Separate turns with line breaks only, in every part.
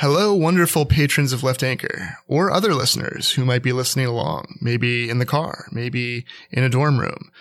Hello, wonderful patrons of Left Anchor, or other listeners who might be listening along, maybe in the car, maybe in a dorm room.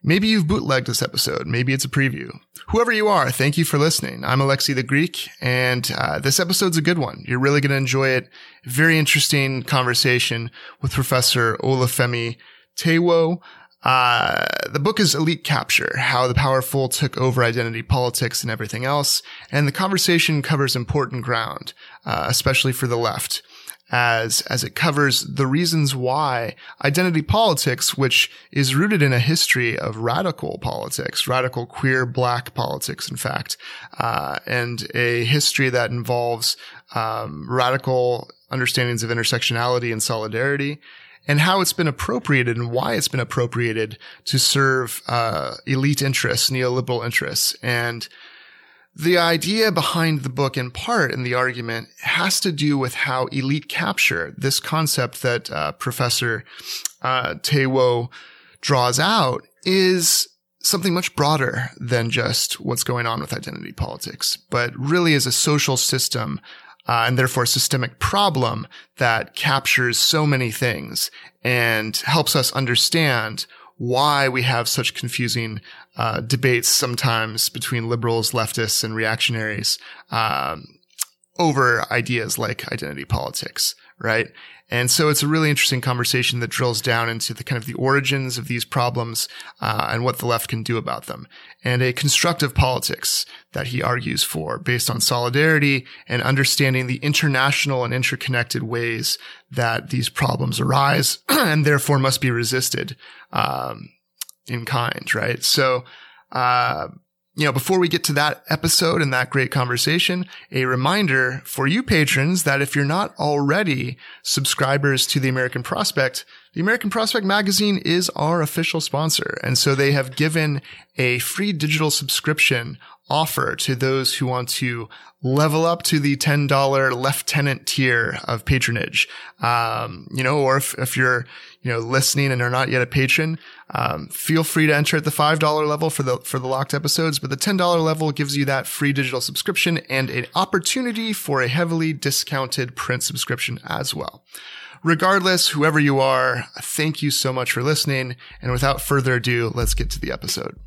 Maybe you've bootlegged this episode. Maybe it's a preview. Whoever you are, thank you for listening. I'm Alexi the Greek, and uh, this episode's a good one. You're really going to enjoy it. Very interesting conversation with Professor Olufemi Taiwo. Uh, the book is Elite Capture, how the powerful took over identity politics and everything else. And the conversation covers important ground, uh, especially for the left, as, as it covers the reasons why identity politics, which is rooted in a history of radical politics, radical queer black politics, in fact, uh, and a history that involves, um, radical understandings of intersectionality and solidarity and how it's been appropriated and why it's been appropriated to serve uh, elite interests, neoliberal interests. And the idea behind the book, in part, and the argument has to do with how elite capture, this concept that uh, Professor uh, Taiwo draws out, is something much broader than just what's going on with identity politics, but really is a social system uh, and therefore a systemic problem that captures so many things and helps us understand why we have such confusing uh, debates sometimes between liberals, leftists, and reactionaries um, over ideas like identity politics, right? And so it's a really interesting conversation that drills down into the kind of the origins of these problems uh, and what the left can do about them, and a constructive politics that he argues for based on solidarity and understanding the international and interconnected ways that these problems arise and therefore must be resisted um, in kind, right? So. Uh, you know, before we get to that episode and that great conversation, a reminder for you patrons that if you're not already subscribers to the American Prospect, the American Prospect magazine is our official sponsor. And so they have given a free digital subscription offer to those who want to level up to the $10 lieutenant tier of patronage. Um, you know, or if, if you're, you know, listening and are not yet a patron, um, feel free to enter at the $5 level for the, for the locked episodes, but the $10 level gives you that free digital subscription and an opportunity for a heavily discounted print subscription as well. Regardless, whoever you are, thank you so much for listening. And without further ado, let's get to the episode.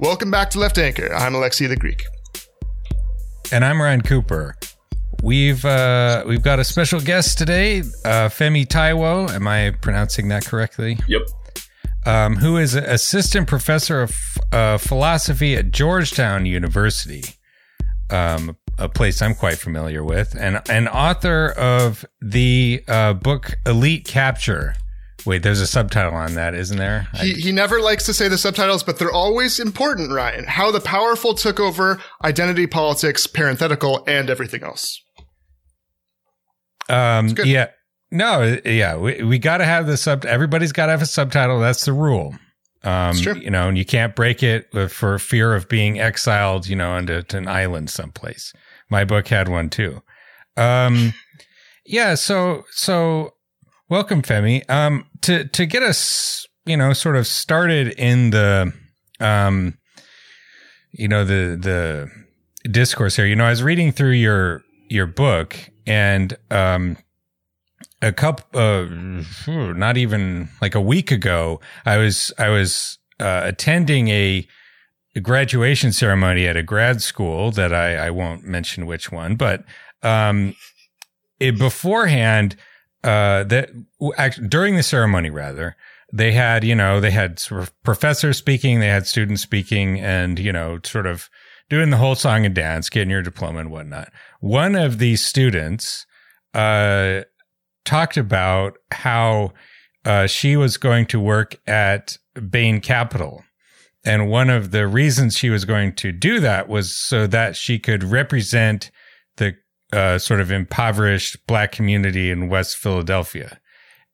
Welcome back to Left Anchor. I'm Alexi the Greek.
And I'm Ryan Cooper. We've uh, we've got a special guest today, uh, Femi Taiwo. Am I pronouncing that correctly?
Yep.
Um, who is assistant professor of uh, philosophy at Georgetown University, um, a place I'm quite familiar with, and an author of the uh, book Elite Capture. Wait, there's a subtitle on that, isn't there?
He, he never likes to say the subtitles, but they're always important, Ryan. How the powerful took over identity politics, parenthetical, and everything else.
Um, yeah. No, yeah, we, we got to have the sub. Everybody's got to have a subtitle. That's the rule. Um, you know, and you can't break it for fear of being exiled, you know, onto an island someplace. My book had one too. Um, yeah. So, so welcome, Femi. Um, to, to get us, you know, sort of started in the, um, you know, the, the discourse here, you know, I was reading through your, your book and, um, a couple, uh, not even like a week ago, I was, I was, uh, attending a, graduation ceremony at a grad school that I, I won't mention which one, but, um, it beforehand, uh, that actually during the ceremony, rather, they had, you know, they had sort of professors speaking, they had students speaking and, you know, sort of doing the whole song and dance, getting your diploma and whatnot. One of these students, uh, talked about how uh, she was going to work at Bain Capital. And one of the reasons she was going to do that was so that she could represent the uh, sort of impoverished black community in West Philadelphia.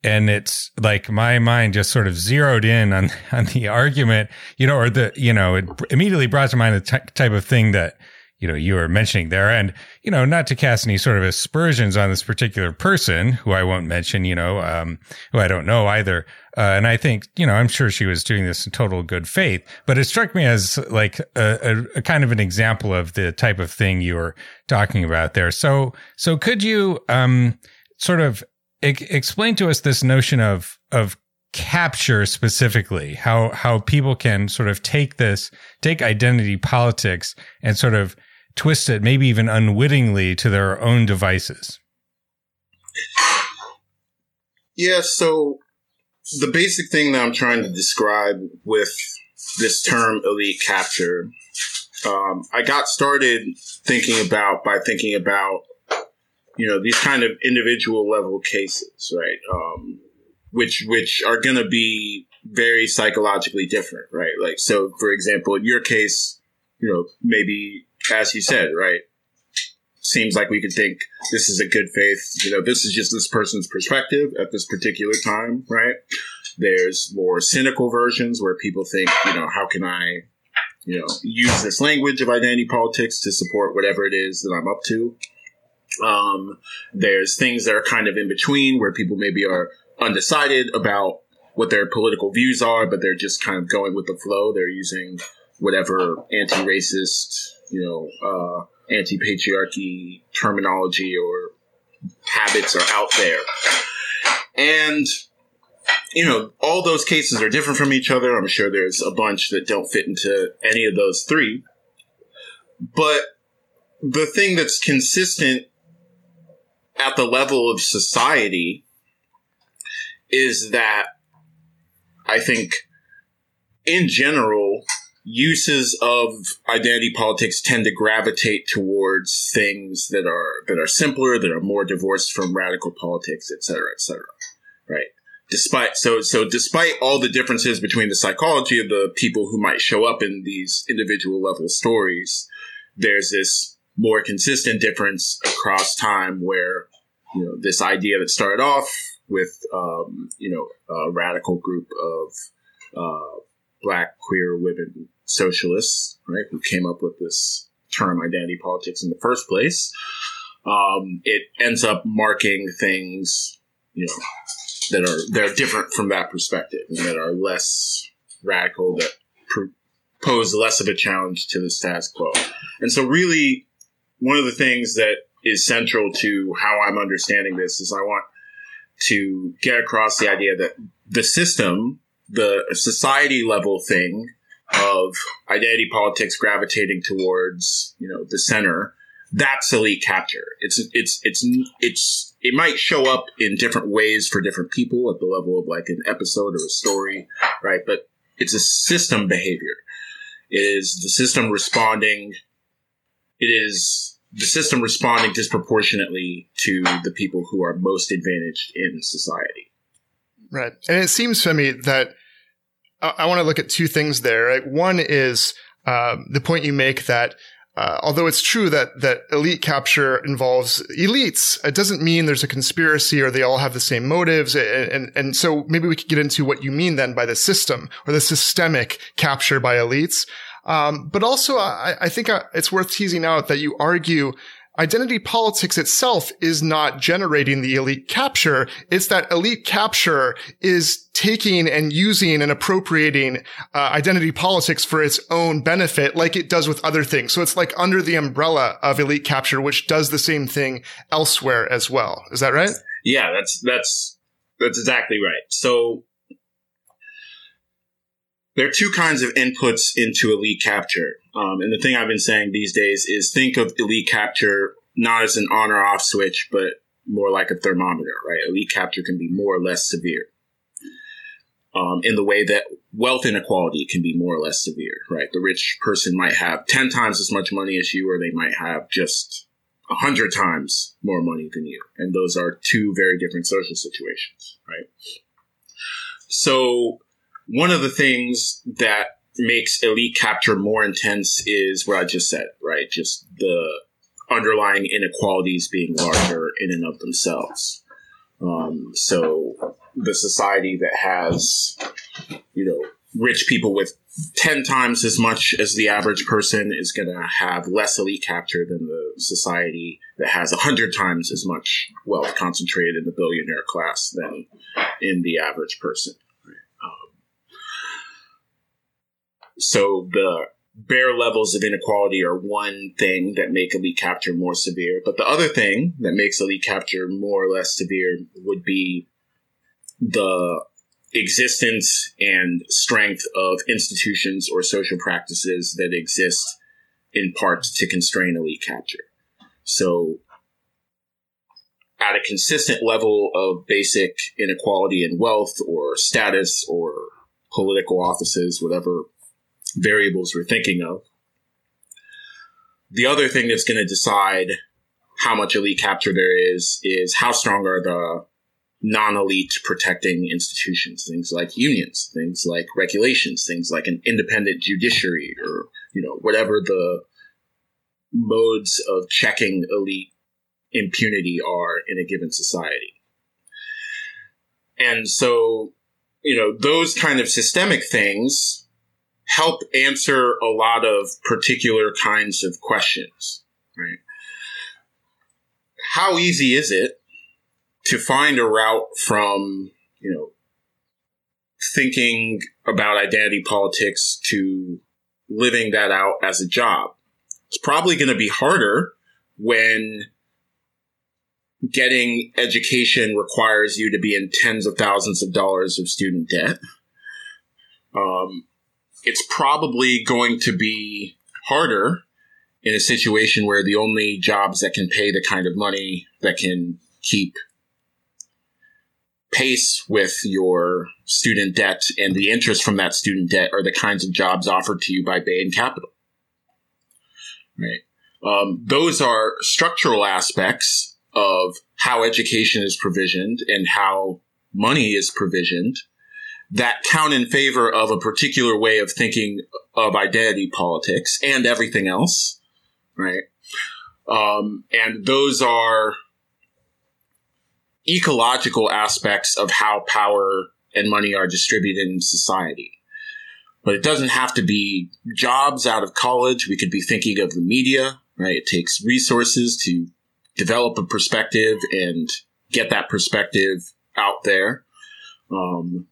And it's like my mind just sort of zeroed in on, on the argument, you know, or the, you know, it immediately brought to mind the t- type of thing that, you know, you were mentioning there. And, you know, not to cast any sort of aspersions on this particular person who I won't mention, you know, um, who I don't know either. Uh, and I think, you know, I'm sure she was doing this in total good faith, but it struck me as like a, a, a kind of an example of the type of thing you were talking about there. So, so could you, um, sort of explain to us this notion of, of capture specifically how how people can sort of take this take identity politics and sort of twist it, maybe even unwittingly, to their own devices?
Yeah, so the basic thing that I'm trying to describe with this term elite capture, um, I got started thinking about by thinking about you know these kind of individual level cases, right? Um, which which are going to be very psychologically different, right? Like so, for example, in your case, you know, maybe as you said, right? Seems like we could think this is a good faith, you know, this is just this person's perspective at this particular time, right? There's more cynical versions where people think, you know, how can I, you know, use this language of identity politics to support whatever it is that I'm up to. Um, there's things that are kind of in between where people maybe are undecided about what their political views are, but they're just kind of going with the flow. They're using whatever anti-racist you know, uh, anti patriarchy terminology or habits are out there. And, you know, all those cases are different from each other. I'm sure there's a bunch that don't fit into any of those three. But the thing that's consistent at the level of society is that I think in general, uses of identity politics tend to gravitate towards things that are that are simpler, that are more divorced from radical politics, et cetera, et cetera. Right. Despite so so despite all the differences between the psychology of the people who might show up in these individual level stories, there's this more consistent difference across time where you know this idea that started off with um, you know a radical group of uh, black queer women socialists, right, who came up with this term identity politics in the first place. Um, it ends up marking things, you know, that are that are different from that perspective and that are less radical, that pr- pose less of a challenge to the status quo. And so, really, one of the things that is central to how I'm understanding this is I want to get across the idea that the system, the society level thing, of identity politics gravitating towards you know the center that's elite capture. It's it's it's it's it might show up in different ways for different people at the level of like an episode or a story right? But it's a system behavior. It is the system responding. It is the system responding disproportionately to the people who are most advantaged in society
right and it seems to me that I, want to look at two things there. Right? One is uh, the point you make that uh, although it's true that that elite capture involves elites, it doesn't mean there's a conspiracy or they all have the same motives. And, and, and so maybe we could get into what you mean then by the system or the systemic capture by elites. Um, but also, I, I think uh, it's worth teasing out that you argue identity politics itself is not generating the elite capture. It's that elite capture is taking and using and appropriating uh, identity politics for its own benefit, like it does with other things. So it's like under the umbrella of elite capture, which does the same thing elsewhere as well. Is that right?
Yeah, that's that's that's exactly right. So there are two kinds of inputs into elite capture. Um, and the thing I've been saying these days is think of elite capture not as an on or off switch, but more like a thermometer, right? Elite capture can be more or less severe. Um, in the way that wealth inequality can be more or less severe, right? The rich person might have 10 times as much money as you, or they might have just 100 times more money than you. And those are two very different social situations, right? So one of the things that makes elite capture more intense is what I just said, right? Just the underlying inequalities being larger in and of themselves. Um, so the society that has, you know, rich people with 10 times as much as the average person is going to have less elite capture than the society that has 100 times as much wealth concentrated in the billionaire class than in the average person. Um, so the bare levels of inequality are one thing that make elite capture more severe. But the other thing that makes elite capture more or less severe would be the existence and strength of institutions or social practices that exist in part to constrain elite capture. So at a consistent level of basic inequality in wealth or status or political offices, whatever variables we're thinking of. The other thing that's going to decide how much elite capture there is is how strong are the non-elite protecting institutions, things like unions, things like regulations, things like an independent judiciary, or you know whatever the modes of checking elite impunity are in a given society. And so, you know, those kind of systemic things help answer a lot of particular kinds of questions, right? How easy is it to find a route from, you know, thinking about identity politics to living that out as a job? It's probably going to be harder when getting education requires you to be in tens of thousands of dollars of student debt. Um, it's probably going to be harder in a situation where the only jobs that can pay the kind of money that can keep pace with your student debt and the interest from that student debt are the kinds of jobs offered to you by Bain Capital. Right. Um, those are structural aspects of how education is provisioned and how money is provisioned that count in favor of a particular way of thinking of identity politics and everything else, right? Um, and those are ecological aspects of how power and money are distributed in society. But it doesn't have to be jobs out of college. We could be thinking of the media, right? It takes resources to develop a perspective and get that perspective out there. Um,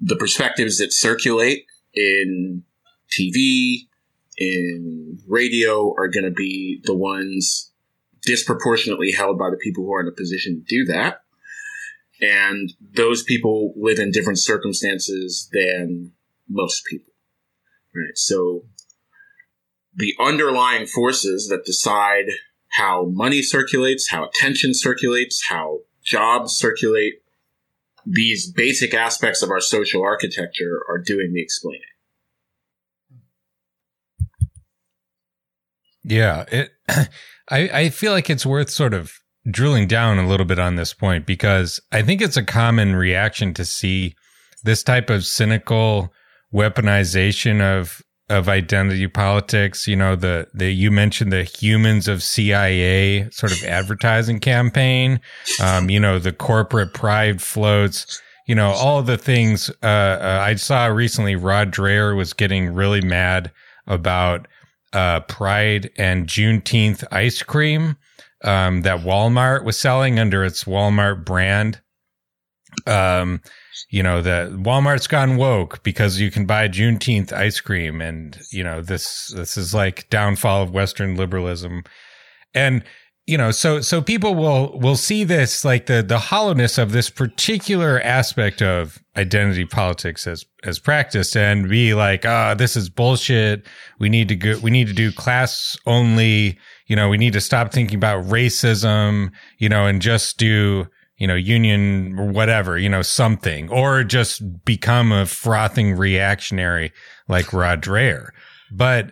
the perspectives that circulate in TV, in radio are going to be the ones disproportionately held by the people who are in a position to do that. And those people live in different circumstances than most people. Right. So the underlying forces that decide how money circulates, how attention circulates, how jobs circulate, these basic aspects of our social architecture are doing the explaining.
Yeah, it. I I feel like it's worth sort of drilling down a little bit on this point because I think it's a common reaction to see this type of cynical weaponization of of identity politics. You know, the, the, you mentioned the humans of CIA sort of advertising campaign. Um, you know, the corporate pride floats, you know, all the things, uh, uh, I saw recently Rod Dreher was getting really mad about, uh, pride and Juneteenth ice cream, um, that Walmart was selling under its Walmart brand. Um, you know, that Walmart's gone woke because you can buy Juneteenth ice cream. And, you know, this, this is like downfall of Western liberalism. And, you know, so, so people will, will see this, like the, the hollowness of this particular aspect of identity politics as, as practiced and be like, ah, oh, this is bullshit. We need to go, we need to do class only, you know, we need to stop thinking about racism, you know, and just do, you know, union or whatever, you know, something, or just become a frothing reactionary like Rod Dreher. But,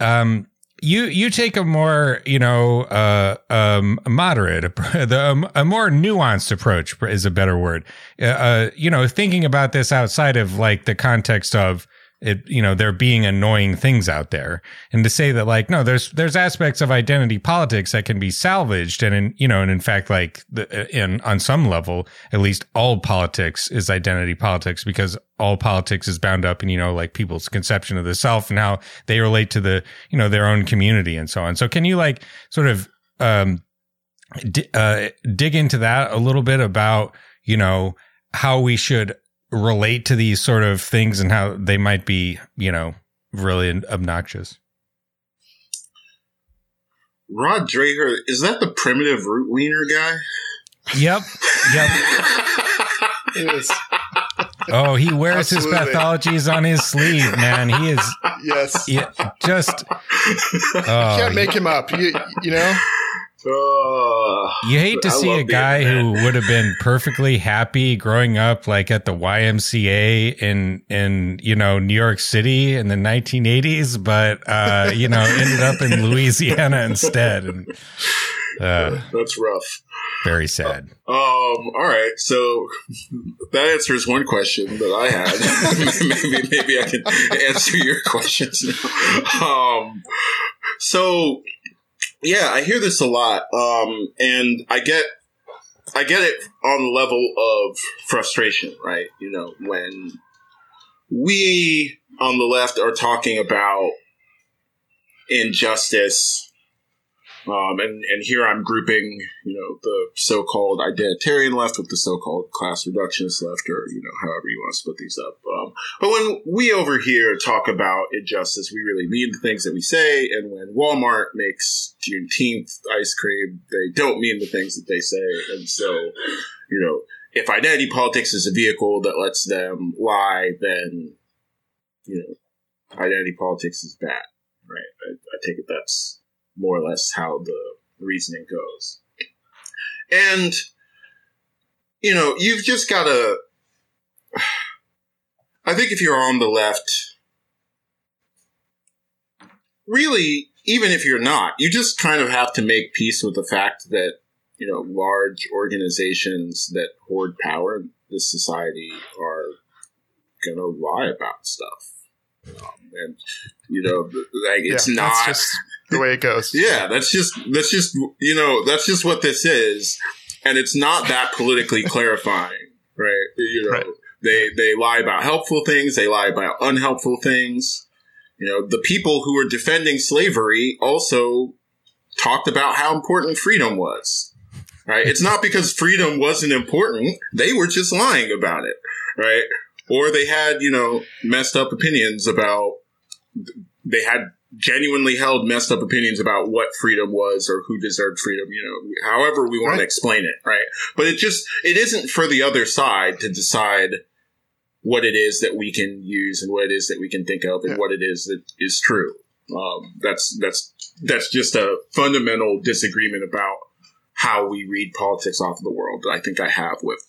um, you, you take a more, you know, uh, um, moderate, the, a more nuanced approach is a better word. Uh, uh, you know, thinking about this outside of like the context of it you know there being annoying things out there. And to say that like no there's there's aspects of identity politics that can be salvaged. And in you know and in fact like the, in on some level at least all politics is identity politics because all politics is bound up in you know like people's conception of the self and how they relate to the you know their own community and so on. So can you like sort of um d- uh, dig into that a little bit about you know how we should relate to these sort of things and how they might be, you know, really obnoxious.
Rod Dreher, is that the primitive root wiener guy?
Yep. Yep. Oh, he wears Absolutely. his pathologies on his sleeve, man. He is
yes,
yeah, just
oh, you can't oh, make him up. You you know.
Uh, you hate to I see a guy who would have been perfectly happy growing up like at the YMCA in in you know New York City in the 1980s, but uh, you know ended up in Louisiana instead. And,
uh, That's rough.
Very sad.
Um. All right. So that answers one question that I had. maybe maybe I can answer your questions. now. Um. So yeah, I hear this a lot, um, and I get I get it on the level of frustration, right? You know, when we on the left are talking about injustice um, and, and here I'm grouping, you know, the so-called identitarian left with the so-called class reductionist left, or you know, however you want to split these up. Um, but when we over here talk about injustice, we really mean the things that we say. And when Walmart makes Juneteenth ice cream, they don't mean the things that they say. And so, you know, if identity politics is a vehicle that lets them lie, then you know, identity politics is bad, right? I, I take it that's more or less how the reasoning goes. And, you know, you've just got to. I think if you're on the left, really, even if you're not, you just kind of have to make peace with the fact that, you know, large organizations that hoard power in this society are going to lie about stuff. Um, and, you know, like, it's yeah, not. Just,
the way it goes.
Yeah, that's just that's just you know that's just what this is, and it's not that politically clarifying, right? You know, right. they they lie about helpful things, they lie about unhelpful things. You know, the people who were defending slavery also talked about how important freedom was. Right? It's not because freedom wasn't important; they were just lying about it, right? Or they had you know messed up opinions about they had genuinely held messed up opinions about what freedom was or who deserved freedom, you know, however we want right. to explain it, right? But it just, it isn't for the other side to decide what it is that we can use and what it is that we can think of and yeah. what it is that is true. Um, that's, that's, that's just a fundamental disagreement about how we read politics off of the world that I think I have with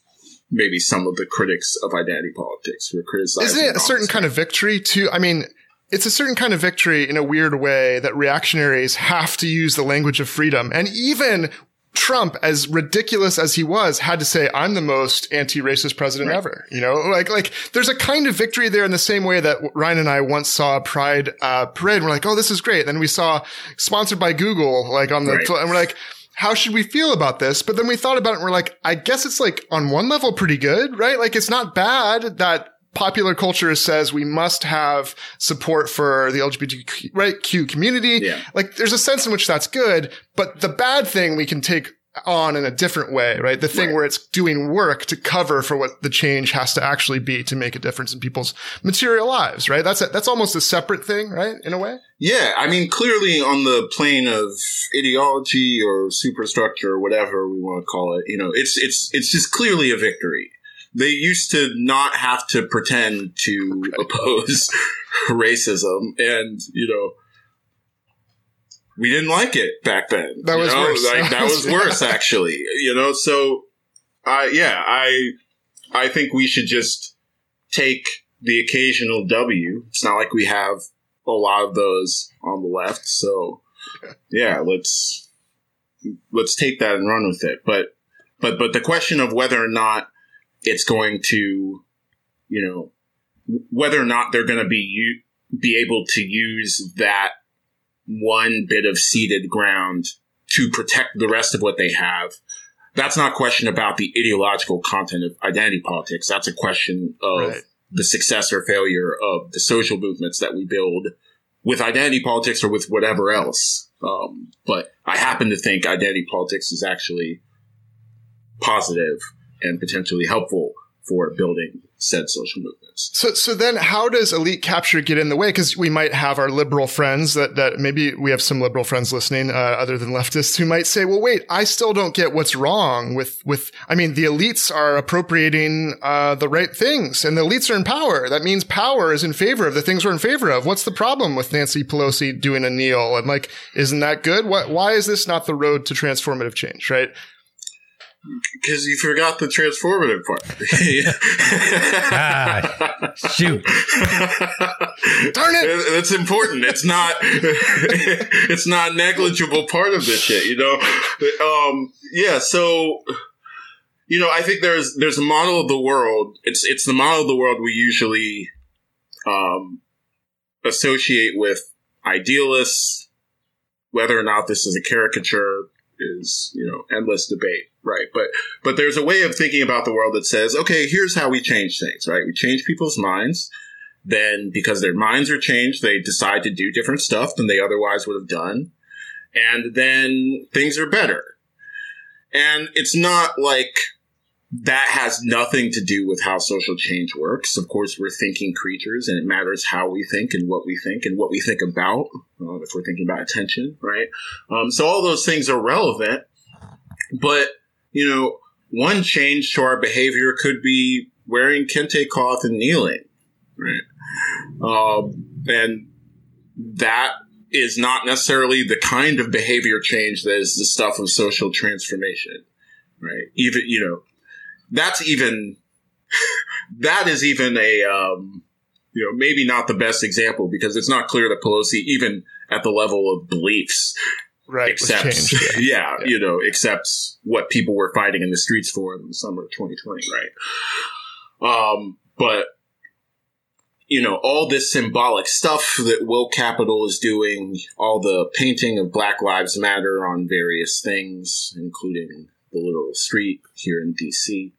maybe some of the critics of identity politics who are criticizing.
Isn't it a certain kind of victory too? I mean, it's a certain kind of victory in a weird way that reactionaries have to use the language of freedom. And even Trump, as ridiculous as he was, had to say, I'm the most anti-racist president right. ever. You know, like, like there's a kind of victory there in the same way that Ryan and I once saw a pride, uh, parade. And we're like, Oh, this is great. Then we saw sponsored by Google, like on the, right. and we're like, how should we feel about this? But then we thought about it and we're like, I guess it's like on one level pretty good, right? Like it's not bad that popular culture says we must have support for the LGBTQ right, Q community. Yeah. Like there's a sense in which that's good, but the bad thing we can take on in a different way, right? The thing right. where it's doing work to cover for what the change has to actually be to make a difference in people's material lives, right? That's a, that's almost a separate thing, right? In a way.
Yeah. I mean, clearly on the plane of ideology or superstructure or whatever we want to call it, you know, it's, it's, it's just clearly a victory they used to not have to pretend to oppose racism and you know we didn't like it back then
that was
know?
worse.
Like, that was worse actually you know? So i yeah i i think we should just take the occasional w. It's not like we have a lot of those on the left so yeah let's let's take that and run with it. But but but the question of whether or not it's going to, you know, whether or not they're going to be u- be able to use that one bit of ceded ground to protect the rest of what they have. That's not a question about the ideological content of identity politics. That's a question of right. the success or failure of the social movements that we build with identity politics or with whatever else. Um, but I happen to think identity politics is actually positive and potentially helpful for building said social movements.
So, so then how does elite capture get in the way? Cause we might have our liberal friends that, that maybe we have some liberal friends listening, uh, other than leftists who might say, well, wait, I still don't get what's wrong with, with, I mean, the elites are appropriating, uh, the right things and the elites are in power. That means power is in favor of the things we're in favor of. What's the problem with Nancy Pelosi doing a kneel? And like, isn't that good? What, why is this not the road to transformative change? Right?
Because you forgot the transformative part.
ah, shoot.
Darn it.
It's important. It's not it's not negligible part of this shit, you know? Um, yeah, so you know, I think there's there's a model of the world. It's it's the model of the world we usually um, associate with idealists, whether or not this is a caricature is you know endless debate right? But but there's a way of thinking about the world that says okay here's how we change things right? We change people's minds. Then because their minds are changed they decide to do different stuff than they otherwise would have done. And then things are better. And it's not like that has nothing to do with how social change works. Of course, we're thinking creatures, and it matters how we think and what we think and what we think about. Uh, if we're thinking about attention, right? Um, so all those things are relevant, but you know, one change to our behavior could be wearing kente cloth and kneeling, right? Um, and that is not necessarily the kind of behavior change that is the stuff of social transformation, right? Even you know that's even that is even a um, you know maybe not the best example because it's not clear that Pelosi even at the level of beliefs
right
accepts yeah. yeah, yeah, you know accepts what people were fighting in the streets for in the summer of 2020 right um but you know all this symbolic stuff that will capital is doing all the painting of black lives matter on various things including the literal street here in DC.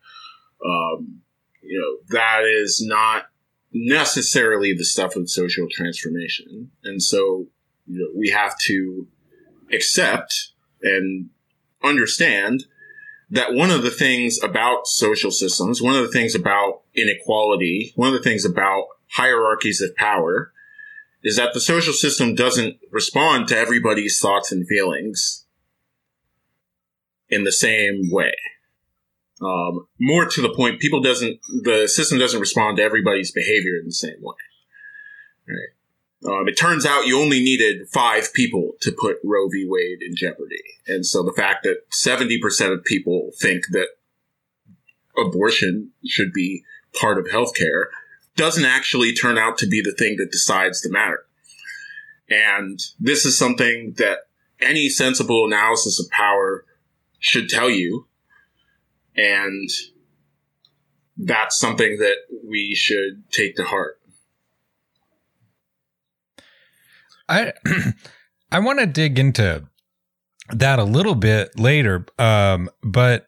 Um, you know, that is not necessarily the stuff of social transformation. And so, you know, we have to accept and understand that one of the things about social systems, one of the things about inequality, one of the things about hierarchies of power is that the social system doesn't respond to everybody's thoughts and feelings in the same way. Um, more to the point, people doesn't the system doesn't respond to everybody's behavior in the same way. Right. Um, it turns out you only needed five people to put Roe v. Wade in jeopardy, and so the fact that seventy percent of people think that abortion should be part of healthcare doesn't actually turn out to be the thing that decides the matter. And this is something that any sensible analysis of power should tell you. And that's something that we should take to heart.
I I want to dig into that a little bit later, um, but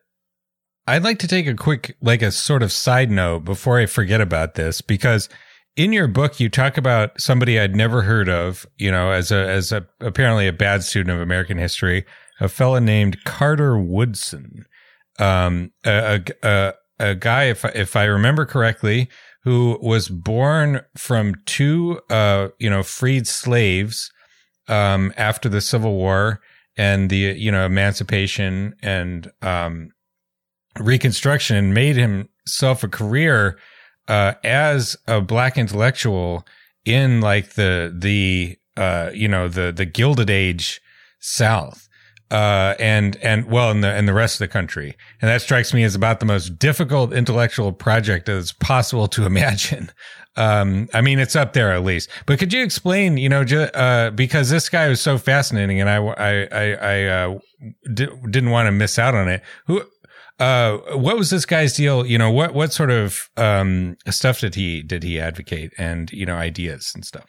I'd like to take a quick, like a sort of side note before I forget about this, because in your book you talk about somebody I'd never heard of, you know, as a as a apparently a bad student of American history, a fella named Carter Woodson, um, a, a, a guy, if if I remember correctly, who was born from two, uh, you know, freed slaves, um, after the Civil War and the, you know, emancipation and, um, Reconstruction, and made himself a career, uh, as a black intellectual in like the, the, uh, you know, the, the Gilded Age South uh, and and well, in the in the rest of the country, and that strikes me as about the most difficult intellectual project that's possible to imagine. Um, I mean, it's up there at least. But could you explain? You know, ju- uh, because this guy was so fascinating, and I I I, I uh, di- didn't want to miss out on it. Who Uh, what was this guy's deal? You know, what what sort of um, stuff did he did he advocate, and you know, ideas and stuff?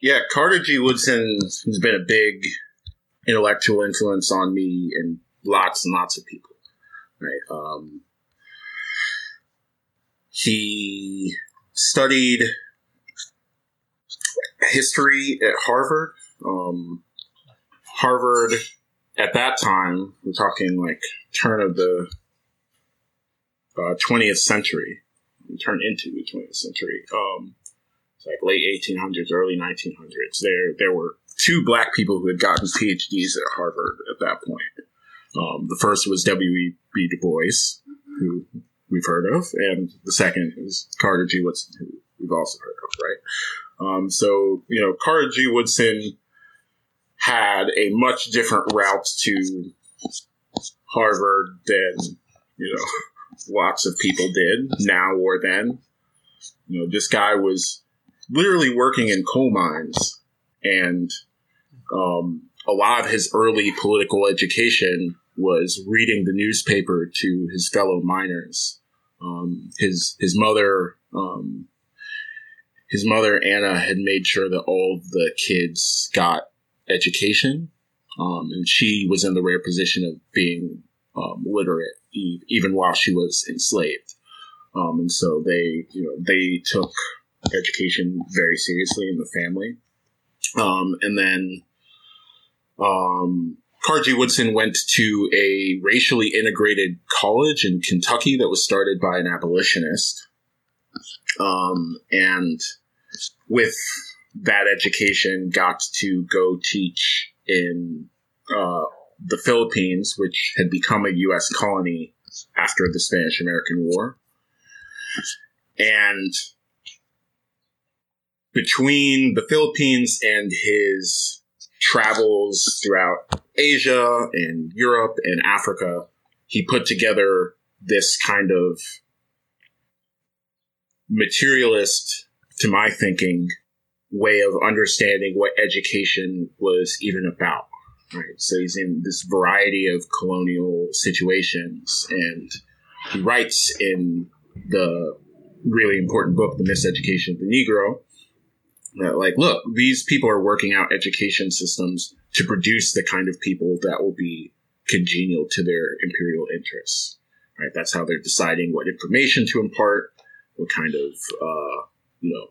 Yeah, Carter G. Woodson has been a big intellectual influence on me and lots and lots of people. Right. Um, he studied history at Harvard. Um, Harvard at that time, we're talking like turn of the uh, 20th century, turn into the 20th century. Um, like late 1800s, early 1900s. There, there were two black people who had gotten PhDs at Harvard at that point. Um, the first was W.E.B. Du Bois, who we've heard of, and the second is Carter G. Woodson, who we've also heard of, right? Um, so, you know, Carter G. Woodson had a much different route to Harvard than, you know, lots of people did now or then. You know, this guy was literally working in coal mines and um, a lot of his early political education was reading the newspaper to his fellow miners. Um, his his mother um, his mother Anna had made sure that all the kids got education, um, and she was in the rare position of being um, literate even while she was enslaved. Um, and so they, you know, they took education very seriously in the family. Um, and then um, G. Woodson went to a racially integrated college in Kentucky that was started by an abolitionist. Um, and with that education, got to go teach in uh, the Philippines, which had become a U.S. colony after the Spanish American War. And between the Philippines and his travels throughout Asia and Europe and Africa, he put together this kind of materialist, to my thinking, way of understanding what education was even about. Right. So he's in this variety of colonial situations and he writes in the really important book, The Miseducation of the Negro, that like, look, these people are working out education systems to produce the kind of people that will be congenial to their imperial interests. Right? That's how they're deciding what information to impart, what kind of, uh, you know,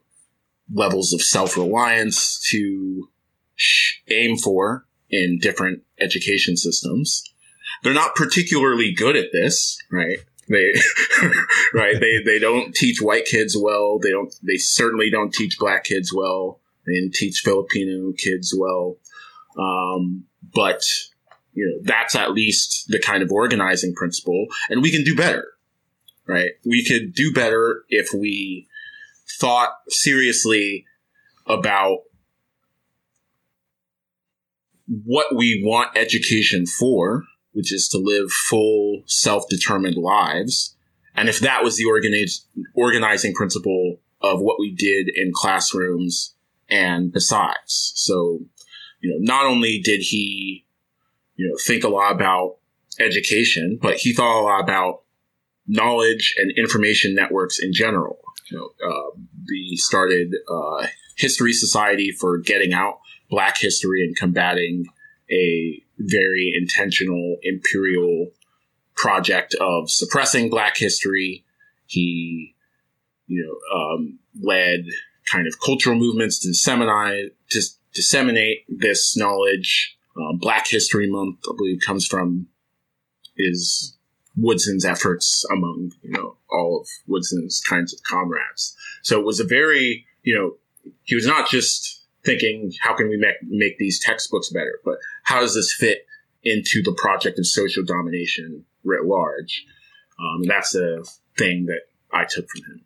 levels of self-reliance to aim for in different education systems. They're not particularly good at this, right? They, right? They they don't teach white kids well. They don't. They certainly don't teach black kids well. They didn't teach Filipino kids well. Um, but you know that's at least the kind of organizing principle, and we can do better, right? We could do better if we thought seriously about what we want education for which is to live full, self-determined lives. And if that was the organize, organizing principle of what we did in classrooms and besides. So, you know, not only did he, you know, think a lot about education, but he thought a lot about knowledge and information networks in general. You know, uh, we started uh, History Society for getting out Black history and combating a very intentional imperial project of suppressing Black history. He, you know, um, led kind of cultural movements to disseminate to disseminate this knowledge. Um, Black History Month, I believe, comes from is Woodson's efforts among you know all of Woodson's kinds of comrades. So it was a very you know he was not just thinking, how can we make, make these textbooks better? But how does this fit into the project of social domination writ large? Um, that's a thing that I took from him.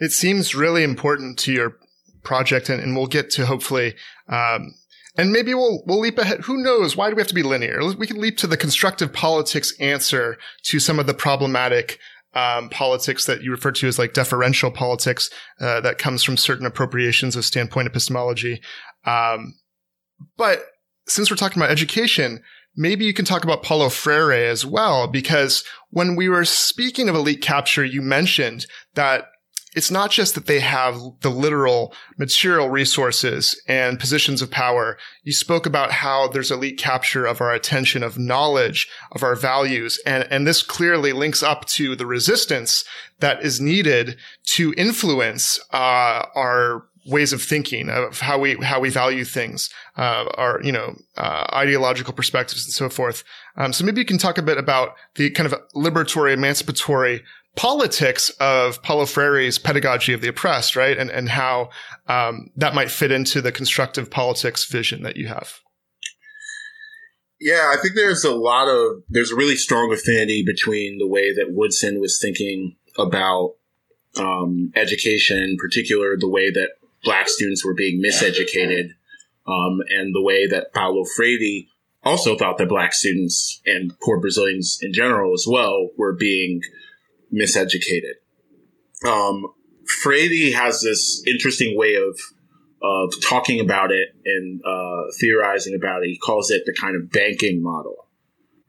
It seems really important to your project, and, and we'll get to hopefully, um, and maybe we'll we'll leap ahead. Who knows? Why do we have to be linear? We can leap to the constructive politics answer to some of the problematic um, politics that you refer to as like deferential politics uh, that comes from certain appropriations of standpoint epistemology. Um, but since we're talking about education, maybe you can talk about Paulo Freire as well, because when we were speaking of elite capture, you mentioned that it's not just that they have the literal material resources and positions of power. You spoke about how there's elite capture of our attention, of knowledge, of our values. And, and this clearly links up to the resistance that is needed to influence, uh, our ways of thinking of how we how we value things, uh, our you know uh, ideological perspectives and so forth. Um, so maybe you can talk a bit about the kind of liberatory, emancipatory politics of Paulo Freire's pedagogy of the oppressed, right? And, and how um, that might fit into the constructive politics vision that you have.
Yeah, I think there's a lot of, there's a really strong affinity between the way that Woodson was thinking about um, education, in particular, the way that black students were being miseducated, um, and the way that Paulo Freire also thought that black students and poor Brazilians in general as well were being miseducated. Um, Freire has this interesting way of of talking about it and uh, theorizing about it. He calls it the kind of banking model,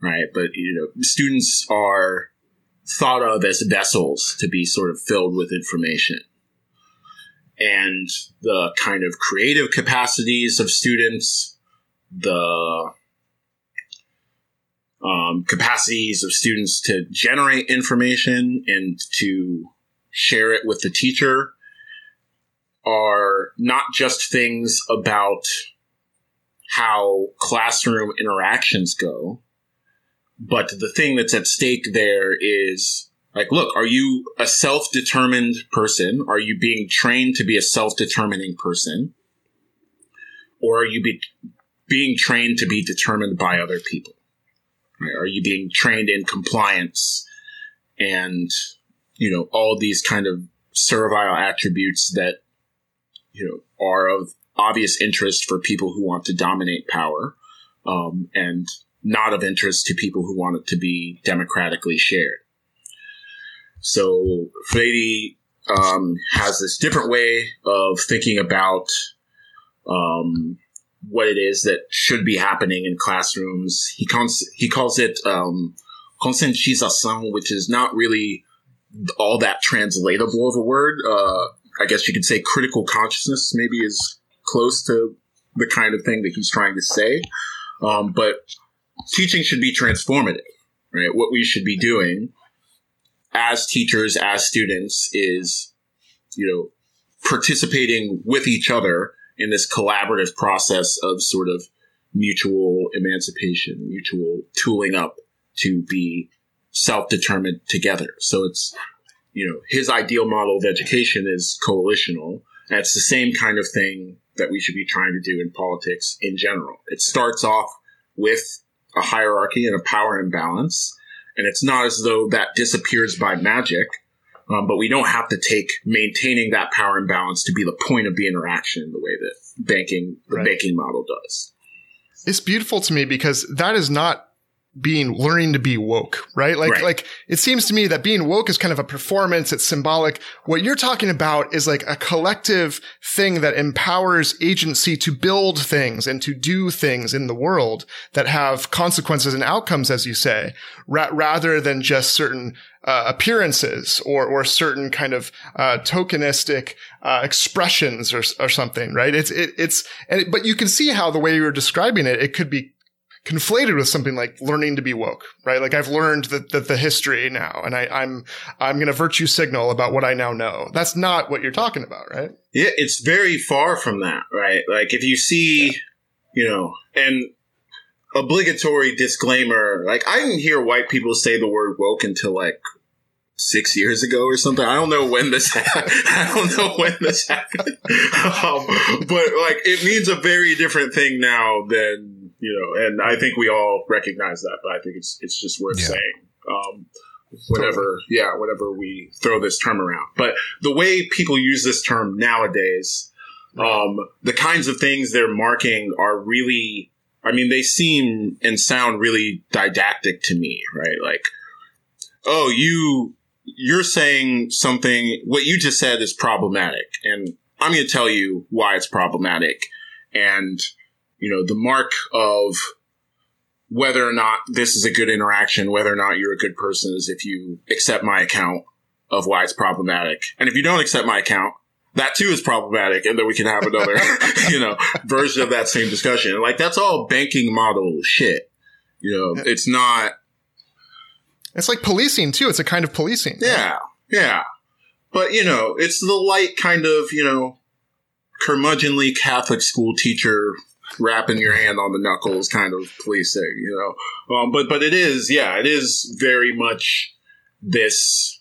right? But you know, students are thought of as vessels to be sort of filled with information, and the kind of creative capacities of students, the um, capacities of students to generate information and to share it with the teacher are not just things about how classroom interactions go, but the thing that's at stake there is like, look, are you a self determined person? Are you being trained to be a self determining person? Or are you be- being trained to be determined by other people? Are you being trained in compliance and, you know, all these kind of servile attributes that, you know, are of obvious interest for people who want to dominate power, um, and not of interest to people who want it to be democratically shared. So Freire um, has this different way of thinking about um, what it is that should be happening in classrooms. He calls he calls it um, conscientização, which is not really all that translatable of a word. Uh, I guess you could say critical consciousness maybe is close to the kind of thing that he's trying to say. Um, but teaching should be transformative, right? What we should be doing as teachers, as students is, you know, participating with each other in this collaborative process of sort of mutual emancipation, mutual tooling up to be self-determined together. So it's, you know, his ideal model of education is coalitional. It's the same kind of thing that we should be trying to do in politics in general. It starts off with a hierarchy and a power imbalance. And it's not as though that disappears by magic. Um, but we don't have to take maintaining that power imbalance to be the point of the interaction the way that banking, the right. banking model does.
It's beautiful to me because that is not being learning to be woke, right? Like, right. like it seems to me that being woke is kind of a performance. It's symbolic. What you're talking about is like a collective thing that empowers agency to build things and to do things in the world that have consequences and outcomes, as you say, ra- rather than just certain uh, appearances or or certain kind of uh, tokenistic uh, expressions or or something, right? It's it, it's and it, but you can see how the way you were describing it, it could be conflated with something like learning to be woke, right? Like I've learned that, that the history now and I, I'm, I'm going to virtue signal about what I now know. That's not what you're talking about, right?
Yeah. It's very far from that, right? Like if you see, you know, and obligatory disclaimer, like I didn't hear white people say the word woke until like six years ago or something. I don't know when this happened. I don't know when this happened. um, but like it means a very different thing now than you know, and I think we all recognize that, but I think it's it's just worth yeah. saying. Um, whenever, yeah, whenever we throw this term around, but the way people use this term nowadays, um, the kinds of things they're marking are really, I mean, they seem and sound really didactic to me, right? Like, oh, you, you're saying something, what you just said is problematic, and I'm going to tell you why it's problematic. And you know, the mark of whether or not this is a good interaction, whether or not you're a good person is if you accept my account of why it's problematic. And if you don't accept my account, that too is problematic. And then we can have another, you know, version of that same discussion. Like that's all banking model shit. You know, it's not.
It's like policing too. It's a kind of policing.
Yeah. Yeah. But, you know, it's the light kind of, you know, curmudgeonly Catholic school teacher rapping your hand on the knuckles kind of policing, you know. Um, but but it is, yeah, it is very much this.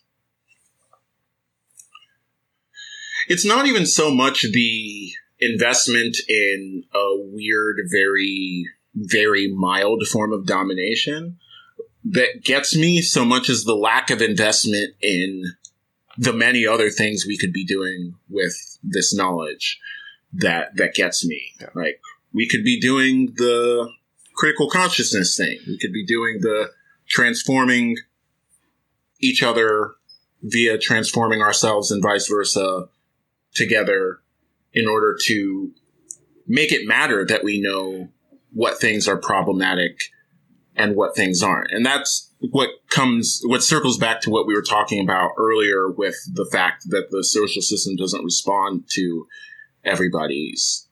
It's not even so much the investment in a weird, very very mild form of domination that gets me so much as the lack of investment in the many other things we could be doing with this knowledge that that gets me. Like we could be doing the critical consciousness thing. We could be doing the transforming each other via transforming ourselves and vice versa together in order to make it matter that we know what things are problematic and what things aren't. And that's what comes, what circles back to what we were talking about earlier with the fact that the social system doesn't respond to everybody's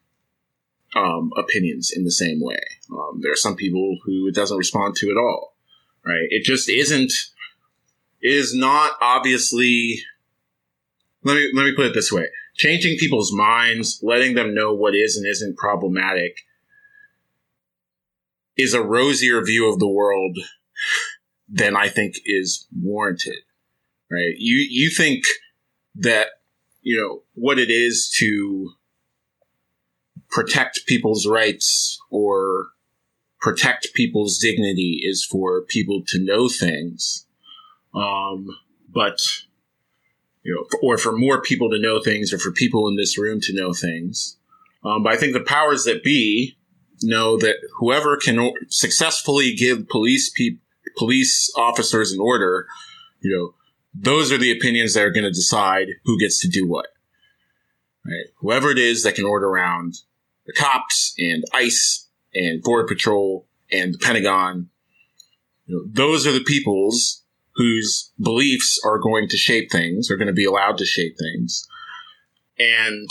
um, opinions in the same way. Um, there are some people who it doesn't respond to at all, right? It just isn't, is not obviously, let me, let me put it this way. Changing people's minds, letting them know what is and isn't problematic is a rosier view of the world than I think is warranted. Right? You you think that you know what it is to protect people's rights or protect people's dignity is for people to know things. Um, but you know, or for more people to know things, or for people in this room to know things. Um, but I think the powers that be know that whoever can successfully give police pe- police officers an order, you know, those are the opinions that are going to decide who gets to do what. Right? Whoever it is that can order around the cops and ICE and Border Patrol and the Pentagon, you know, those are the peoples whose beliefs are going to shape things, are going to be allowed to shape things. And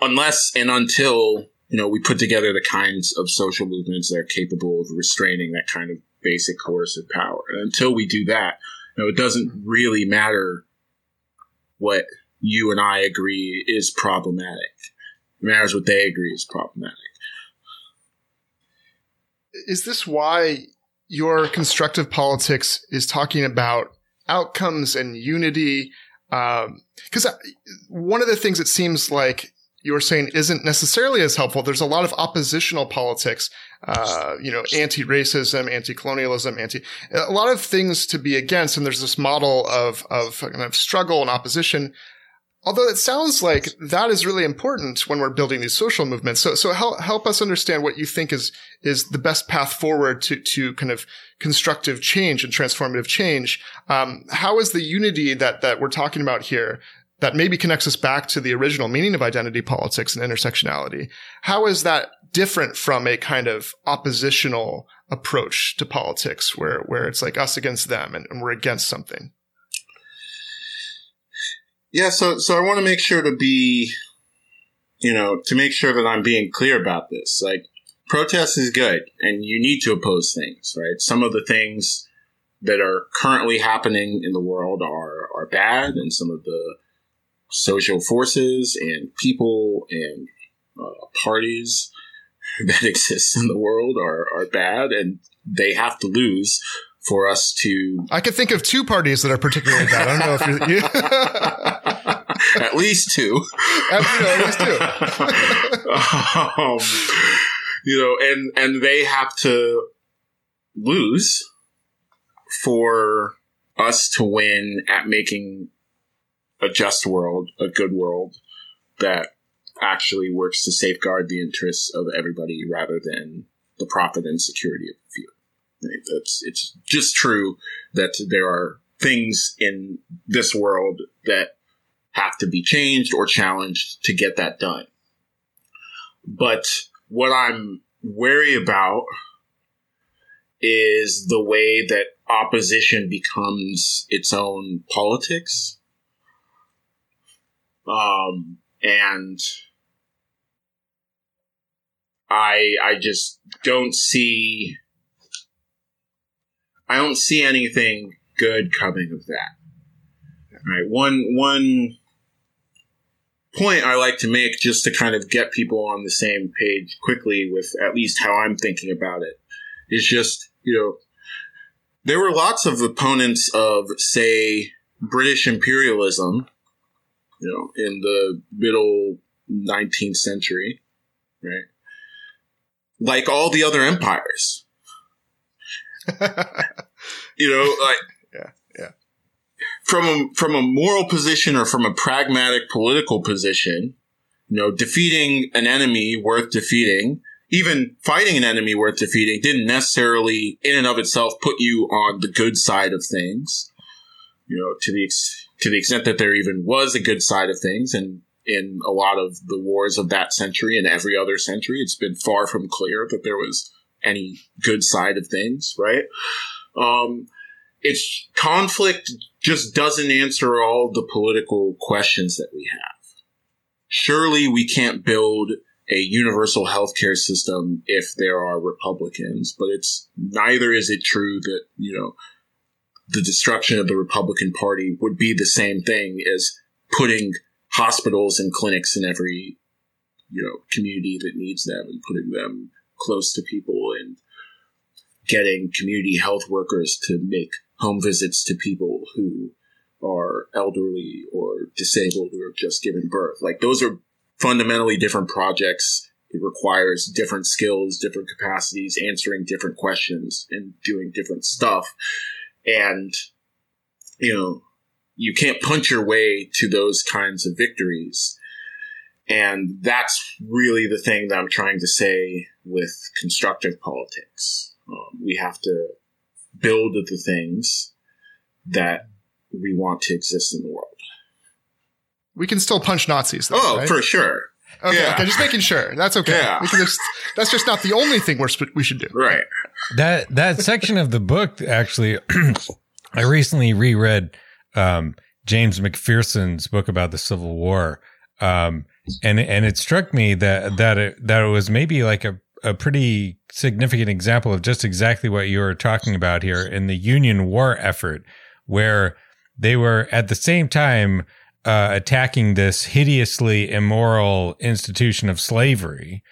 unless and until you know, we put together the kinds of social movements that are capable of restraining that kind of basic coercive power. And until we do that, you know, it doesn't really matter what you and I agree is problematic. Matters what they agree is problematic.
Is this why your constructive politics is talking about outcomes and unity? Because um, one of the things it seems like you're saying isn't necessarily as helpful. There's a lot of oppositional politics, uh, you know, anti-racism, anti-colonialism, anti, a lot of things to be against. And there's this model of, of of struggle and opposition. Although it sounds like that is really important when we're building these social movements. So, so help, help us understand what you think is, is the best path forward to, to kind of constructive change and transformative change. Um, how is the unity that, that we're talking about here that maybe connects us back to the original meaning of identity politics and intersectionality. How is that different from a kind of oppositional approach to politics where, where it's like us against them and, and we're against something?
Yeah, so so I want to make sure to be, you know, to make sure that I'm being clear about this. Like, protest is good, and you need to oppose things, right? Some of the things that are currently happening in the world are are bad, and some of the social forces and people and uh, parties that exist in the world are, are bad and they have to lose for us to.
I could think of two parties that are particularly bad. I don't know if you're.
You... at least two.
At, you know, at least two.
um, you know, and and they have to lose for us to win at making a just world, a good world that actually works to safeguard the interests of everybody rather than the profit and security of. It's, it's just true that there are things in this world that have to be changed or challenged to get that done. But what I'm wary about is the way that opposition becomes its own politics. Um, and I, I just don't see, I don't see anything good coming of that. All right. One, one point I like to make just to kind of get people on the same page quickly with at least how I'm thinking about it is just, you know, there were lots of opponents of, say, British imperialism, you know, in the middle 19th century, right? Like all the other empires. you know, like
yeah, yeah.
From a from a moral position or from a pragmatic political position, you know, defeating an enemy worth defeating even fighting an enemy worth defeating didn't necessarily in and of itself put you on the good side of things. You know, to the ex- to the extent that there even was a good side of things, and in a lot of the wars of that century and every other century, it's been far from clear that there was any good side of things, right? Um, it's conflict just doesn't answer all the political questions that we have. Surely we can't build a universal healthcare system if there are Republicans, but it's neither is it true that, you know, the destruction of the Republican Party would be the same thing as putting hospitals and clinics in every, you know, community that needs them and putting them close to people and getting community health workers to make home visits to people who are elderly or disabled or just given birth. Like those are fundamentally different projects. It requires different skills, different capacities, answering different questions and doing different stuff. And, you know, you can't punch your way to those kinds of victories. And that's really the thing that I'm trying to say with constructive politics. Um, we have to build the things that we want to exist in the world.
We can still punch Nazis. Though,
oh,
right?
for sure.
Okay, yeah. okay, just making sure. That's okay. Yeah. Just, that's just not the only thing we're we should do.
Right.
That that section of the book actually, I recently reread um, James McPherson's book about the Civil War, um, and and it struck me that that it, that it was maybe like a a pretty significant example of just exactly what you were talking about here in the Union War effort, where they were at the same time uh, attacking this hideously immoral institution of slavery,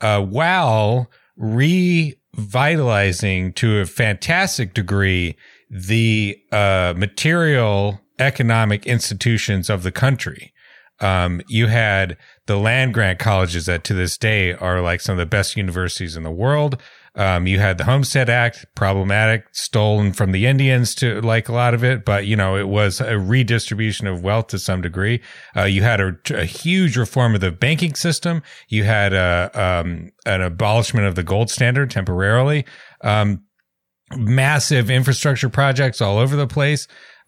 uh, while revitalizing to a fantastic degree the uh, material economic institutions of the country. Um, you had the land grant colleges that to this day are like some of the best universities in the world. Um, you had the Homestead Act, problematic, stolen from the Indians to like a lot of it, but you know, it was a redistribution of wealth to some degree. Uh, you had a, a, huge reform of the banking system. You had a, um, an abolishment of the gold standard temporarily. Um, massive infrastructure projects all over the place.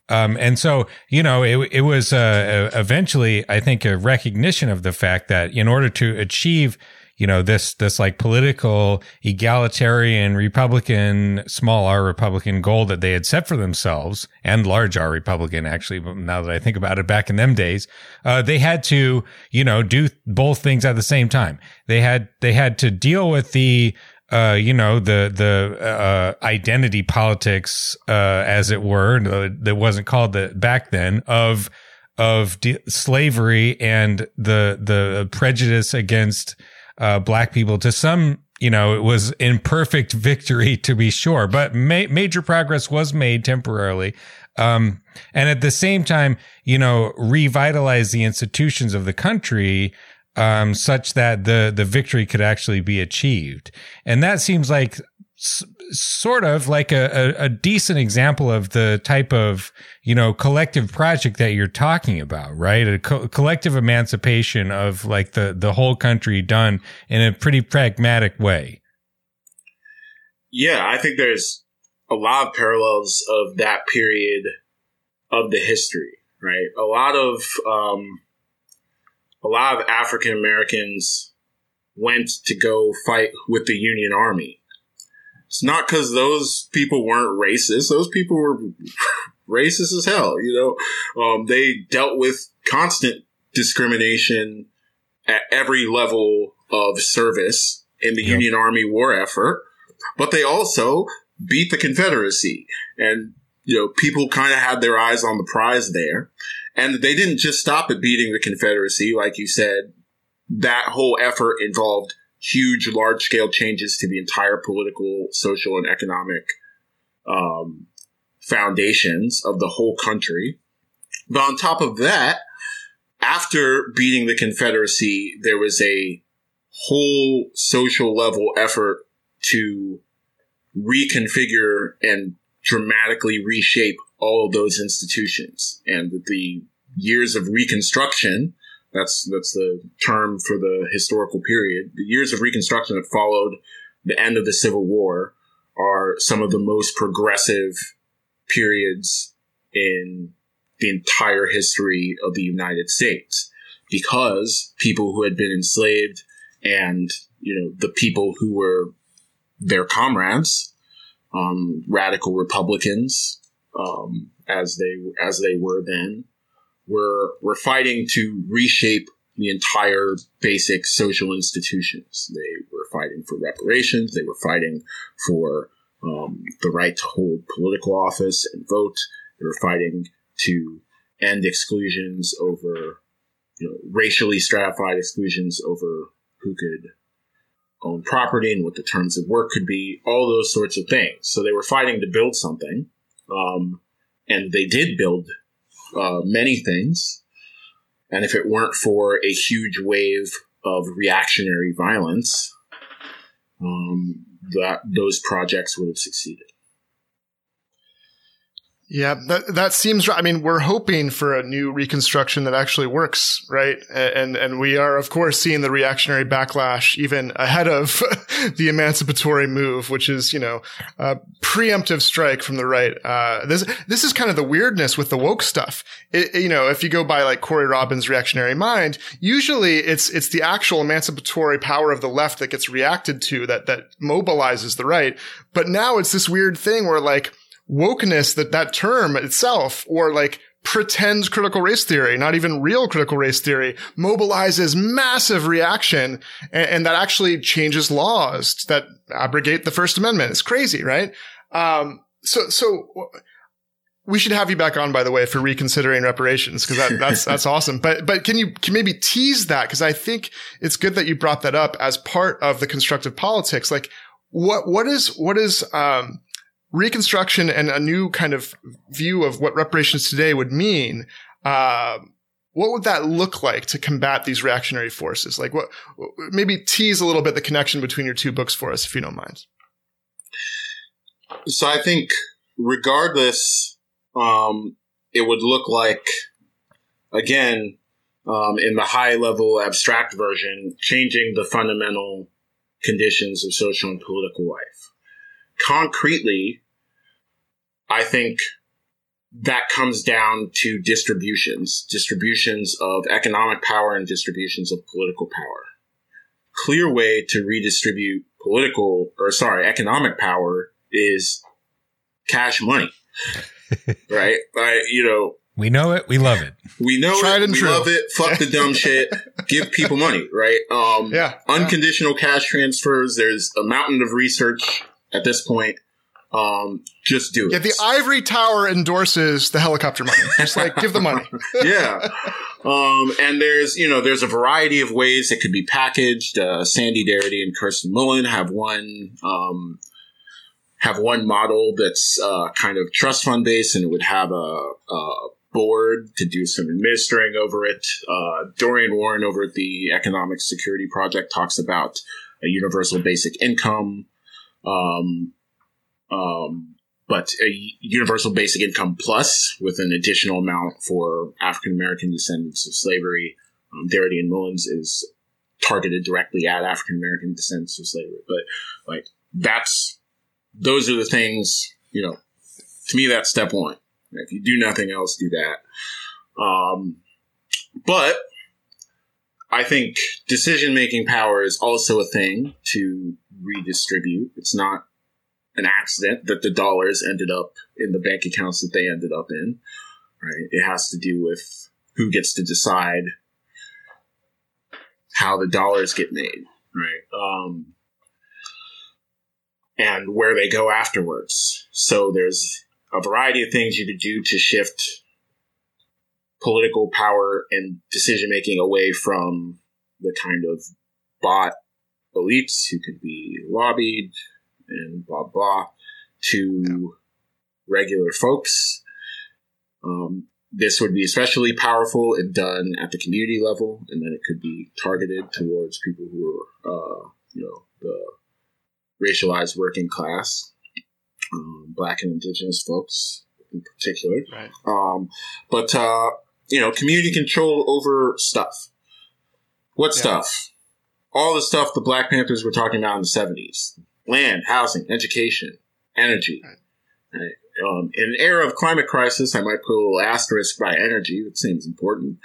Um, and so, you know, it, it was, uh, eventually, I think, a recognition of the fact that in order to achieve you know, this, this like political egalitarian Republican, small R Republican goal that they had set for themselves and large R Republican, actually, now that I think about it back in them days, uh, they had to, you know, do both things at the same time. They had, they had to deal with the, uh, you know, the, the, uh, identity politics, uh, as it were, that wasn't called that back then of, of de- slavery and the, the prejudice against, uh, black people to some you know, it was imperfect victory to be sure, but ma- major progress was made temporarily. Um, and at the same time, you know, revitalize the institutions of the country, um, such that the, the victory could actually be achieved. And that seems like sort of like a, a, a, decent example of the type of you know collective project that you're talking about right? A co- collective emancipation of like the the whole country done in a pretty pragmatic way.
Yeah i think there's a lot of parallels of that period of the history right? A lot of um a lot of african americans went to go fight with the union army It's not because those people weren't racist. Those people were racist as hell. You know, um, they dealt with constant discrimination at every level of service in the yep. Union Army war effort, but they also beat the Confederacy. And, you know, people kind of had their eyes on the prize there. And they didn't just stop at beating the Confederacy. Like you said, that whole effort involved huge, large scale changes to the entire political, social, and economic um, foundations of the whole country. But on top of that, after beating the Confederacy, there was a whole social level effort to reconfigure and dramatically reshape all of those institutions. And the years of reconstruction, that's, that's the term for the historical period. The years of reconstruction that followed the end of the Civil War are some of the most progressive periods in the entire history of the United States because people who had been enslaved and, you know, the people who were their comrades, um, radical Republicans, um, as they, as they were then, were, were fighting to reshape the entire basic social institutions. They were fighting for reparations. They were fighting for um, the right to hold political office and vote. They were fighting to end exclusions over, you know, racially stratified exclusions over who could own property and what the terms of work could be, all those sorts of things. So they were fighting to build something, um, and they did build uh, many things. And if it weren't for a huge wave of reactionary violence, um, that those projects would have succeeded.
Yeah, that that seems right. I mean, we're hoping for a new reconstruction that actually works, right? And and we are, of course, seeing the reactionary backlash even ahead of the emancipatory move, which is, you know, a preemptive strike from the right. Uh, this this is kind of the weirdness with the woke stuff. It, you know, if you go by like Corey Robin's reactionary mind, usually it's it's the actual emancipatory power of the left that gets reacted to that that mobilizes the right. But now it's this weird thing where like wokeness that that term itself or like pretend critical race theory, not even real critical race theory, mobilizes massive reaction and, and, that actually changes laws that abrogate the First Amendment. It's crazy, right? Um, so, so we should have you back on, by the way, for reconsidering reparations because that, that's that's awesome. But but can you can maybe tease that because I think it's good that you brought that up as part of the constructive politics. Like what what is what is um, reconstruction and a new kind of view of what reparations today would mean, uh, what would that look like to combat these reactionary forces? Like what, maybe tease a little bit the connection between your two books for us, if you don't mind.
So I think regardless, um, it would look like, again, um, in the high level abstract version, changing the fundamental conditions of social and political life. Concretely, I think that comes down to distributions, distributions of economic power and distributions of political power. Clear way to redistribute political or sorry, economic power is cash money. right? I, you know,
we know it. We love it.
We know Tried it. we true. love it. Fuck the dumb shit. Give people money, right? Um,
yeah.
Unconditional yeah. cash transfers. There's a mountain of research at this point um, just do it.
Yeah, the ivory tower endorses the helicopter money. Just like give the money.
yeah. Um, and there's, you know, there's a variety of ways it could be packaged. Uh, Sandy Darity and Kirsten Mullen have one, um, have one model that's, uh, kind of trust fund based and it would have a, a board to do some administering over it. Uh, Dorian Warren over at the Economic Security Project talks about a universal basic income. Um, um, but a universal basic income plus with an additional amount for African American descendants of slavery. Um, Darity and Mullen's is targeted directly at African American descendants of slavery. But like that's those are the things you know. To me, that's step one. If you do nothing else, do that. Um, but I think decision making power is also a thing to redistribute. It's not an accident that the dollars ended up in the bank accounts that they ended up in. Right? It has to do with who gets to decide how the dollars get made, right? Um, and where they go afterwards. So there's a variety of things you could do to shift political power and decision making away from the kind of bought elites who could be lobbied and blah blah to regular folks. Um, this would be especially powerful if done at the community level, and then it could be targeted towards people who are, uh, you know, the racialized working class, um, black and indigenous folks in particular.
Right.
Um, but uh, you know, community control over stuff. What yeah. stuff? All the stuff the Black Panthers were talking about in the seventies: land, housing, education, energy. Right. Um, in an era of climate crisis, I might put a little asterisk by energy. That seems important.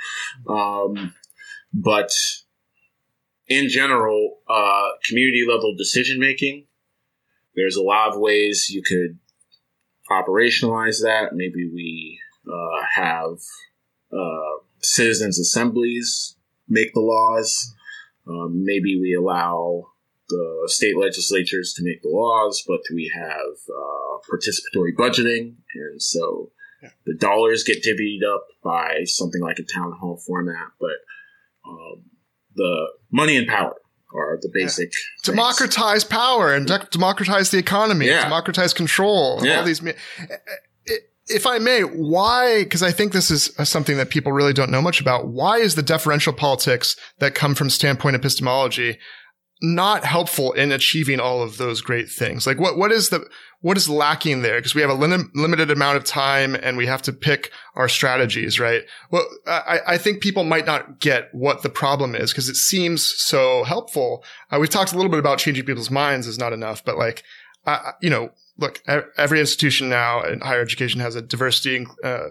Um, but in general, uh, community level decision making, there's a lot of ways you could operationalize that. Maybe we uh, have uh, citizens' assemblies make the laws. Um, maybe we allow the state legislatures to make the laws, but we have uh, participatory budgeting, and so yeah. the dollars get divvied up by something like a town hall format, but um, the money and power are the basic
yeah. democratize power and de- democratize the economy, yeah. democratize control. All these. If I may, why? Because I think this is something that people really don't know much about. Why is the deferential politics that come from standpoint epistemology not helpful in achieving all of those great things. Like what, what is the, what is lacking there? Because we have a lim- limited amount of time and we have to pick our strategies, right? Well, I, I think people might not get what the problem is because it seems so helpful. Uh, we've talked a little bit about changing people's minds is not enough, but like, uh, you know, look, every institution now in higher education has a diversity, uh,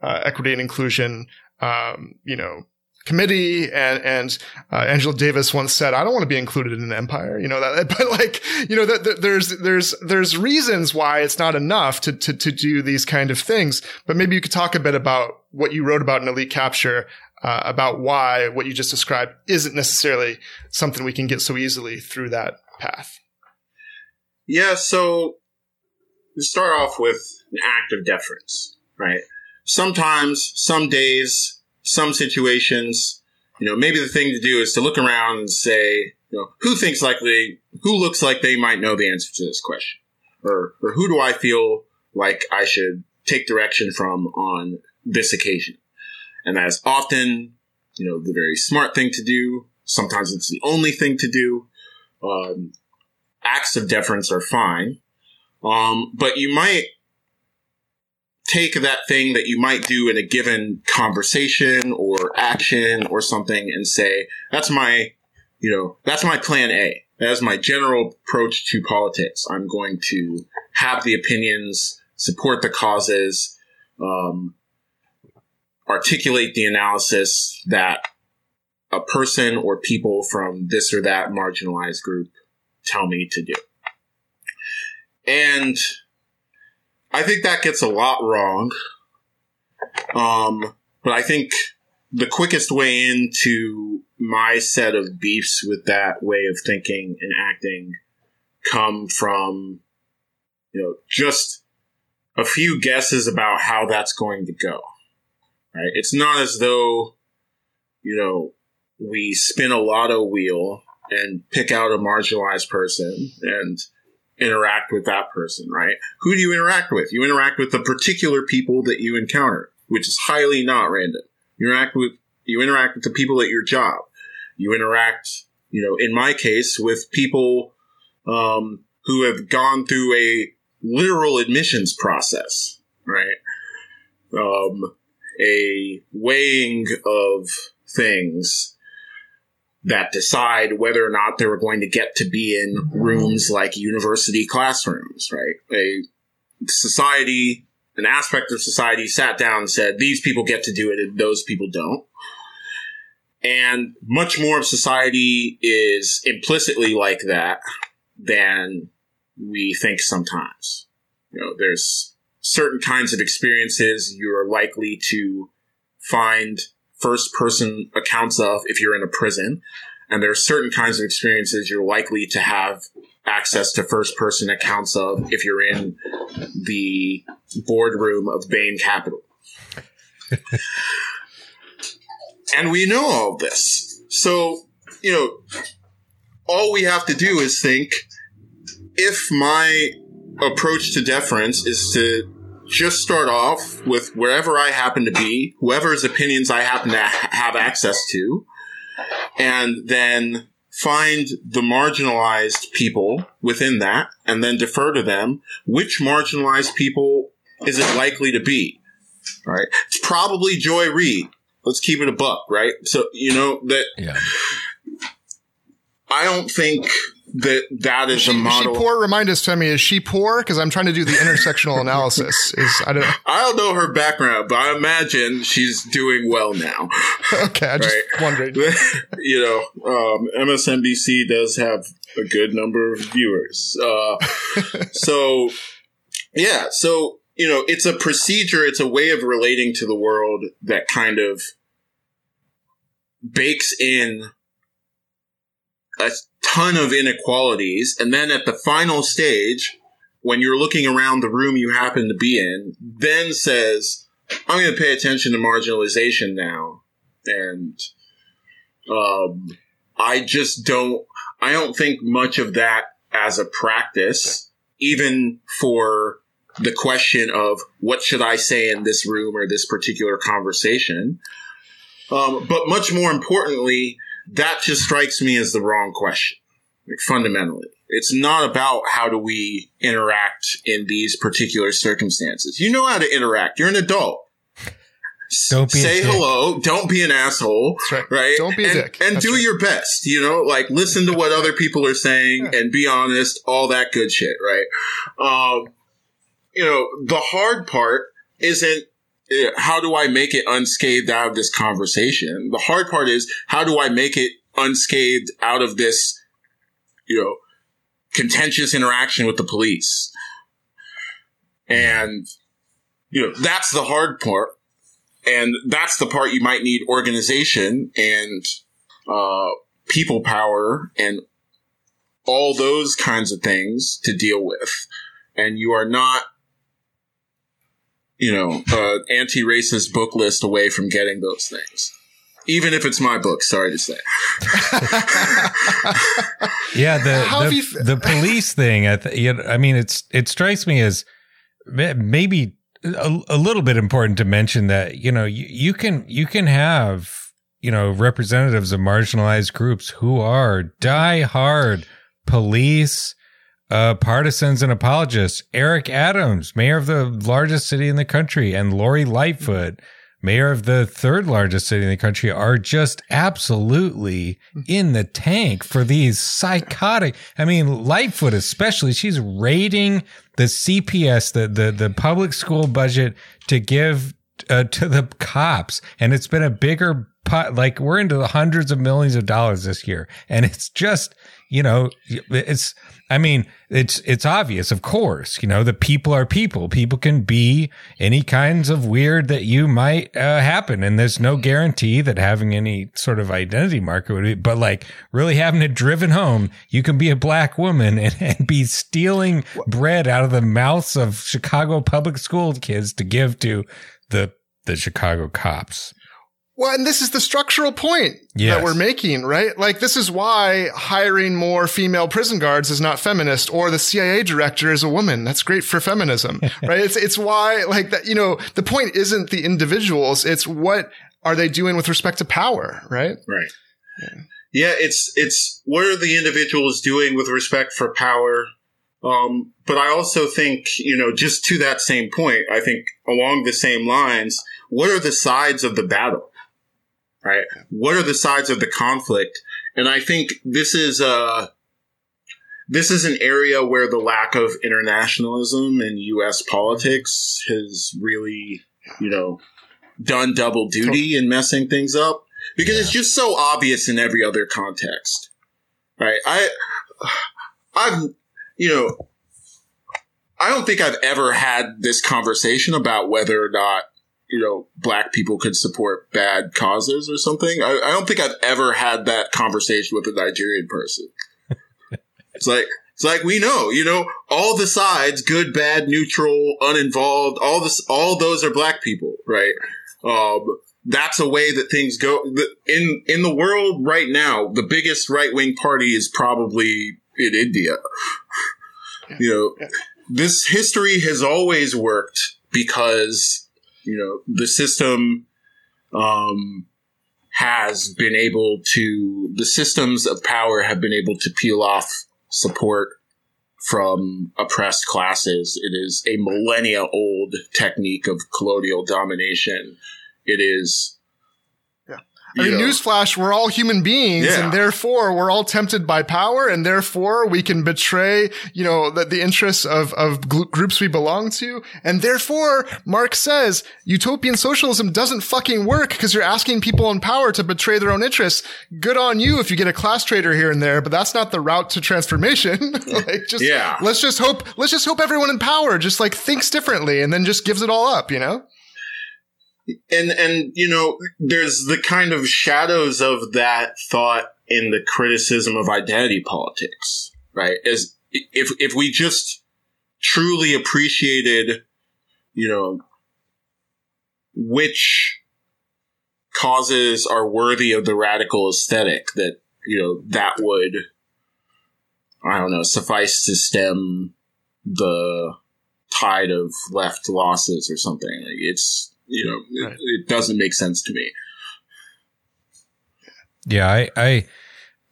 uh equity and inclusion, um, you know, committee and and uh, Angela Davis once said I don't want to be included in an empire you know that but like you know that, there's there's there's reasons why it's not enough to, to to do these kind of things. But maybe you could talk a bit about what you wrote about in elite capture uh, about why what you just described isn't necessarily something we can get so easily through that path.
Yeah so to start off with an act of deference right? Sometimes some days some situations, you know, maybe the thing to do is to look around and say, you know, who thinks likely, who looks like they might know the answer to this question? Or, or who do I feel like I should take direction from on this occasion? And that is often, you know, the very smart thing to do. Sometimes it's the only thing to do. Um, acts of deference are fine. Um, but you might take that thing that you might do in a given conversation or action or something and say, that's my, you know, that's my plan A. That's my general approach to politics. I'm going to have the opinions, support the causes, um, articulate the analysis that a person or people from this or that marginalized group tell me to do. And I think that gets a lot wrong. Um, but I think the quickest way into my set of beefs with that way of thinking and acting come from, you know, just a few guesses about how that's going to go. Right? It's not as though, you know, we spin a lotto wheel and pick out a marginalized person and interact with that person, right? Who do you interact with? You interact with the particular people that you encounter, which is highly not random. You interact with you interact with the people at your job. You interact, you know, in my case, with people um, who have gone through a literal admissions process, right? Um, a weighing of things that decide whether or not they were going to get to be in rooms like university classrooms, right? A society, an aspect of society sat down and said, these people get to do it and those people don't. And much more of society is implicitly like that than we think sometimes. You know, there's certain kinds of experiences you're likely to find first person accounts of if you're in a prison. And there are certain kinds of experiences you're likely to have access to first person accounts of if you're in the boardroom of Bain Capital. and we know all this. So, you know, all we have to do is think if my approach to deference is to just start off with wherever I happen to be, whoever's opinions I happen to ha- have access to, and then find the marginalized people within that and then defer to them. Which marginalized people is it likely to be? Right. It's probably Joy Reid. Let's keep it a buck, right? So, you know, that yeah. I don't think that that is
she,
a model.
Is she poor? Remind us, Femi. Is she poor? Because I'm trying to do the intersectional analysis. Is I don't.
I don't know her background, but I imagine she's doing well now.
okay, I just right? wondered.
you know, um, MSNBC does have a good number of viewers. Uh, so, yeah, so you know, it's a procedure. It's a way of relating to the world that kind of bakes in a ton of inequalities. And then at the final stage, when you're looking around the room you happen to be in, then says, I'm going to pay attention to marginalization now. And, um, I just don't, I don't think much of that as a practice, even for the question of what should I say in this room or this particular conversation. Um, but much more importantly, that just strikes me as the wrong question. Like fundamentally, it's not about how do we interact in these particular circumstances. You know how to interact. You're an adult. Don't say hello. Don't be an asshole. Right. right.
Don't be
and,
a dick.
And
That's
do
right.
your best. You know, like listen to what other people are saying yeah. and be honest. All that good shit. Right. Um, you know, the hard part isn't how do I make it unscathed out of this conversation? The hard part is how do I make it unscathed out of this, you know, contentious interaction with the police? And, you know, that's the hard part. And that's the part you might need organization and, uh, people power and all those kinds of things to deal with. And you are not you know, uh, anti-racist book list away from getting those things. Even if it's my book, sorry to say.
yeah, the the, the, police thing. I, th- you know, I mean, it's it strikes me as maybe a, a, little bit important to mention that you know you, you can you can have you know representatives of marginalized groups who are die hard police uh, partisans and apologists. Eric Adams, mayor of the largest city in the country, and Lori Lightfoot, mayor of the third largest city in the country, are just absolutely in the tank for these psychotic. I mean, Lightfoot especially, she's raiding the CPS, the the the public school budget to give uh, to the cops, and it's been a bigger pot. Like we're into the hundreds of millions of dollars this year, and it's just you know, it's, I mean, it's, it's obvious, of course, you know, the people are people. People can be any kinds of weird that you might uh, happen. And there's no guarantee that having any sort of identity marker would be, but like really having it driven home, you can be a black woman and, and be stealing bread out of the mouths of Chicago public school kids to give to the, the Chicago cops.
Well, and this is the structural point yes. that we're making, right? Like, this is why hiring more female prison guards is not feminist or the CIA director is a woman. That's great for feminism, right? It's, it's why, like, that, you know, the point isn't the individuals. It's what are they doing with respect to power, right?
Right. Yeah. yeah it's, it's what are the individuals doing with respect for power? Um, but I also think, you know, just to that same point, I think along the same lines, what are the sides of the battle? Right? What are the sides of the conflict? And I think this is uh this is an area where the lack of internationalism in U.S. politics has really, you know, done double duty in messing things up because yeah. it's just so obvious in every other context, right? I, I've, you know, I don't think I've ever had this conversation about whether or not you know, black people could support bad causes or something. I, I don't think I've ever had that conversation with a Nigerian person. it's like, it's like we know, you know, all the sides, good, bad, neutral, uninvolved, all this, all those are black people, right? Um, that's a way that things go in, in the world right now. The biggest right wing party is probably in India. You know, this history has always worked because you know, the system um, has been able to, the systems of power have been able to peel off support from oppressed classes. It is a millennia old technique of colonial domination. It is
I mean, newsflash, we're all human beings yeah. and therefore we're all tempted by power and therefore we can betray, you know, the, the interests of, of groups we belong to. And therefore, Marx says utopian socialism doesn't fucking work because you're asking people in power to betray their own interests. Good on you if you get a class traitor here and there, but that's not the route to transformation. like just, yeah. let's just hope, let's just hope everyone in power just like thinks differently and then just gives it all up, you know?
And and you know there's the kind of shadows of that thought in the criticism of identity politics right? As if if we just truly appreciated you know which causes are worthy of the radical aesthetic that you know that would i don't know suffice to stem the tide of left losses or something. Like it's you know, right. it, it, doesn't make sense to me.
Yeah, I, I,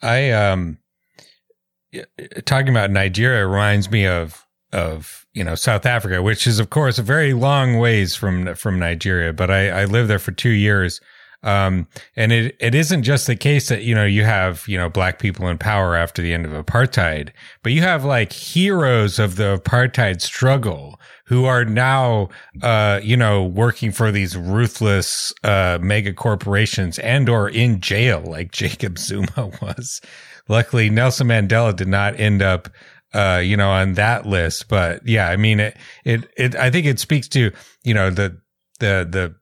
I, um, talking about Nigeria reminds me of, of, you know, South Africa, which is of course a very long ways from, from Nigeria, but I, I lived there for two years. Um, and it, it isn't just the case that, you know, you have, you know, black people in power after the end of apartheid, but you have like heroes of the apartheid struggle who are now, uh, you know, working for these ruthless, uh, mega corporations and or in jail like Jacob Zuma was. Luckily, Nelson Mandela did not end up, uh, you know, on that list. But yeah, I mean, it, it, it, I think it speaks to, you know, the, the, the,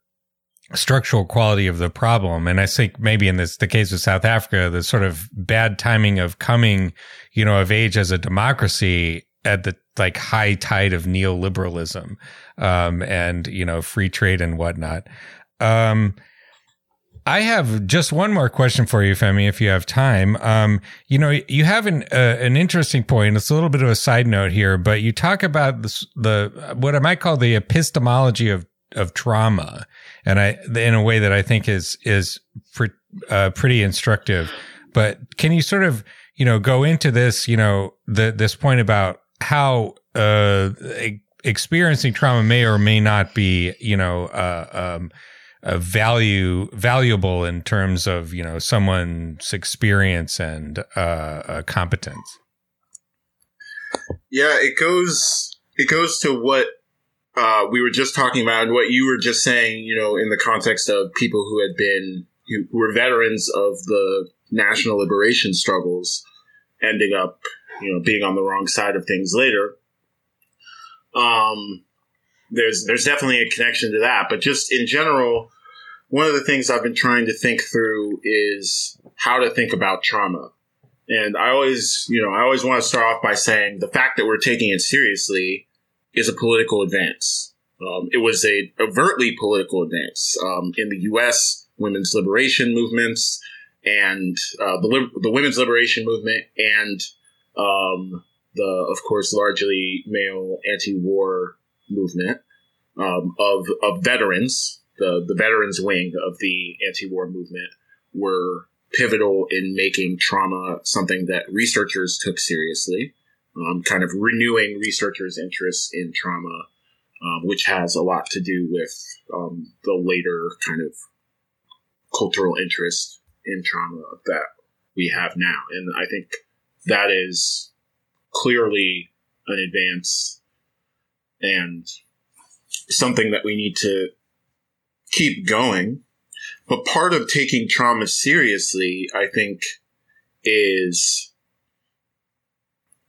structural quality of the problem. And I think maybe in this, the case of South Africa, the sort of bad timing of coming, you know, of age as a democracy at the like high tide of neoliberalism, um, and, you know, free trade and whatnot. Um, I have just one more question for you, Femi, if you have time. Um, you know, you have an uh, an interesting point. It's a little bit of a side note here, but you talk about this, the what I might call the epistemology of of trauma, and I in a way that I think is is pre, uh, pretty instructive. But can you sort of you know go into this you know the this point about how uh, experiencing trauma may or may not be, you know, uh, um, value valuable in terms of you know someone's experience and uh, uh, competence.
Yeah, it goes it goes to what uh, we were just talking about and what you were just saying. You know, in the context of people who had been who were veterans of the national liberation struggles, ending up you know, being on the wrong side of things later. Um, there's there's definitely a connection to that, but just in general, one of the things I've been trying to think through is how to think about trauma. And I always, you know, I always want to start off by saying the fact that we're taking it seriously is a political advance. Um, it was a overtly political advance um, in the U.S. Women's liberation movements and uh, the the women's liberation movement and um, the, of course, largely male anti-war movement um, of of veterans, the the veterans wing of the anti-war movement, were pivotal in making trauma something that researchers took seriously, um, kind of renewing researchers' interest in trauma, um, which has a lot to do with um, the later kind of cultural interest in trauma that we have now. And I think that is clearly an advance and something that we need to keep going. But part of taking trauma seriously, I think, is,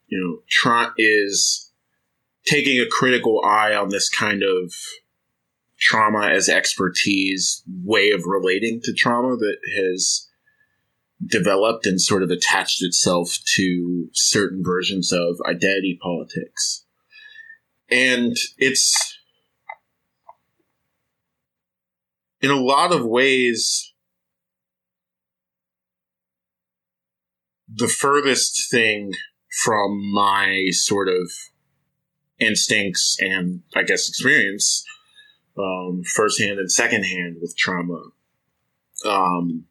you know, tra- is taking a critical eye on this kind of trauma as expertise way of relating to trauma that has developed and sort of attached itself to certain versions of identity politics. And it's in a lot of ways the furthest thing from my sort of instincts and I guess experience, um, firsthand and secondhand with trauma. Um,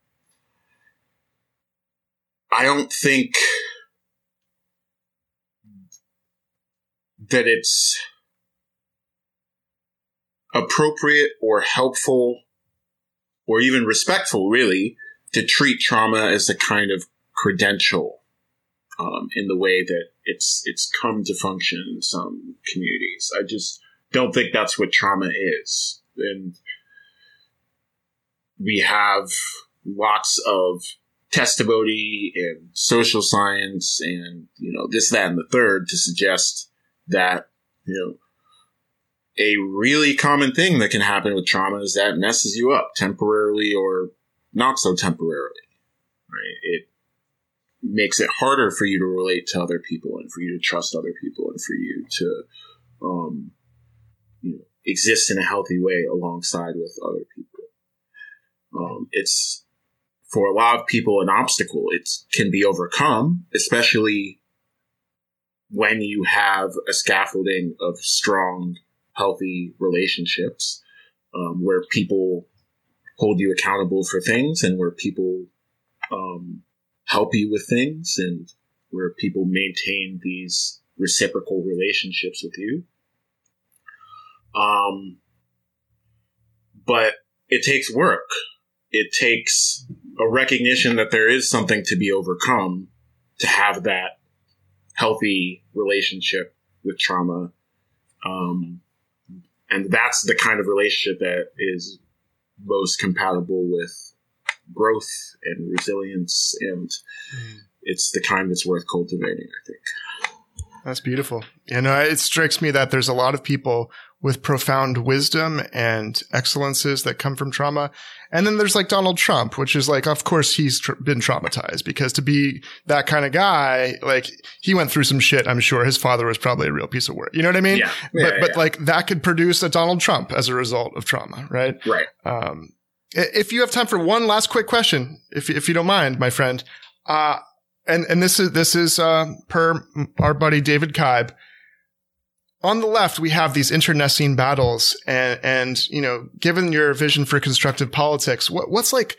I don't think that it's appropriate or helpful or even respectful, really, to treat trauma as a kind of credential um, in the way that it's it's come to function in some communities. I just don't think that's what trauma is, and we have lots of testimony and social science and you know this that and the third to suggest that you know a really common thing that can happen with trauma is that it messes you up temporarily or not so temporarily right? It makes it harder for you to relate to other people and for you to trust other people and for you to um, you know exist in a healthy way alongside with other people. Um, it's for a lot of people an obstacle it can be overcome especially when you have a scaffolding of strong healthy relationships um, where people hold you accountable for things and where people um, help you with things and where people maintain these reciprocal relationships with you. Um, but it takes work. It takes a recognition that there is something to be overcome to have that healthy relationship with trauma. Um, and that's the kind of relationship that is most compatible with growth and resilience, and mm. it's the kind that's worth cultivating. I think.
That's beautiful. You know, it strikes me that there's a lot of people with profound wisdom and excellences that come from trauma. And then there's like Donald Trump, which is like, of course he's tr- been traumatized because to be that kind of guy, like he went through some shit. I'm sure his father was probably a real piece of work. You know what I mean?
Yeah. yeah
but,
yeah,
but like that could produce a Donald Trump as a result of trauma, right?
Right.
Um, if you have time for one last quick question, if if you don't mind, my friend, uh, and and this is this is uh, per our buddy David Kaib. On the left, we have these internecine battles, and and you know, given your vision for constructive politics, what what's like,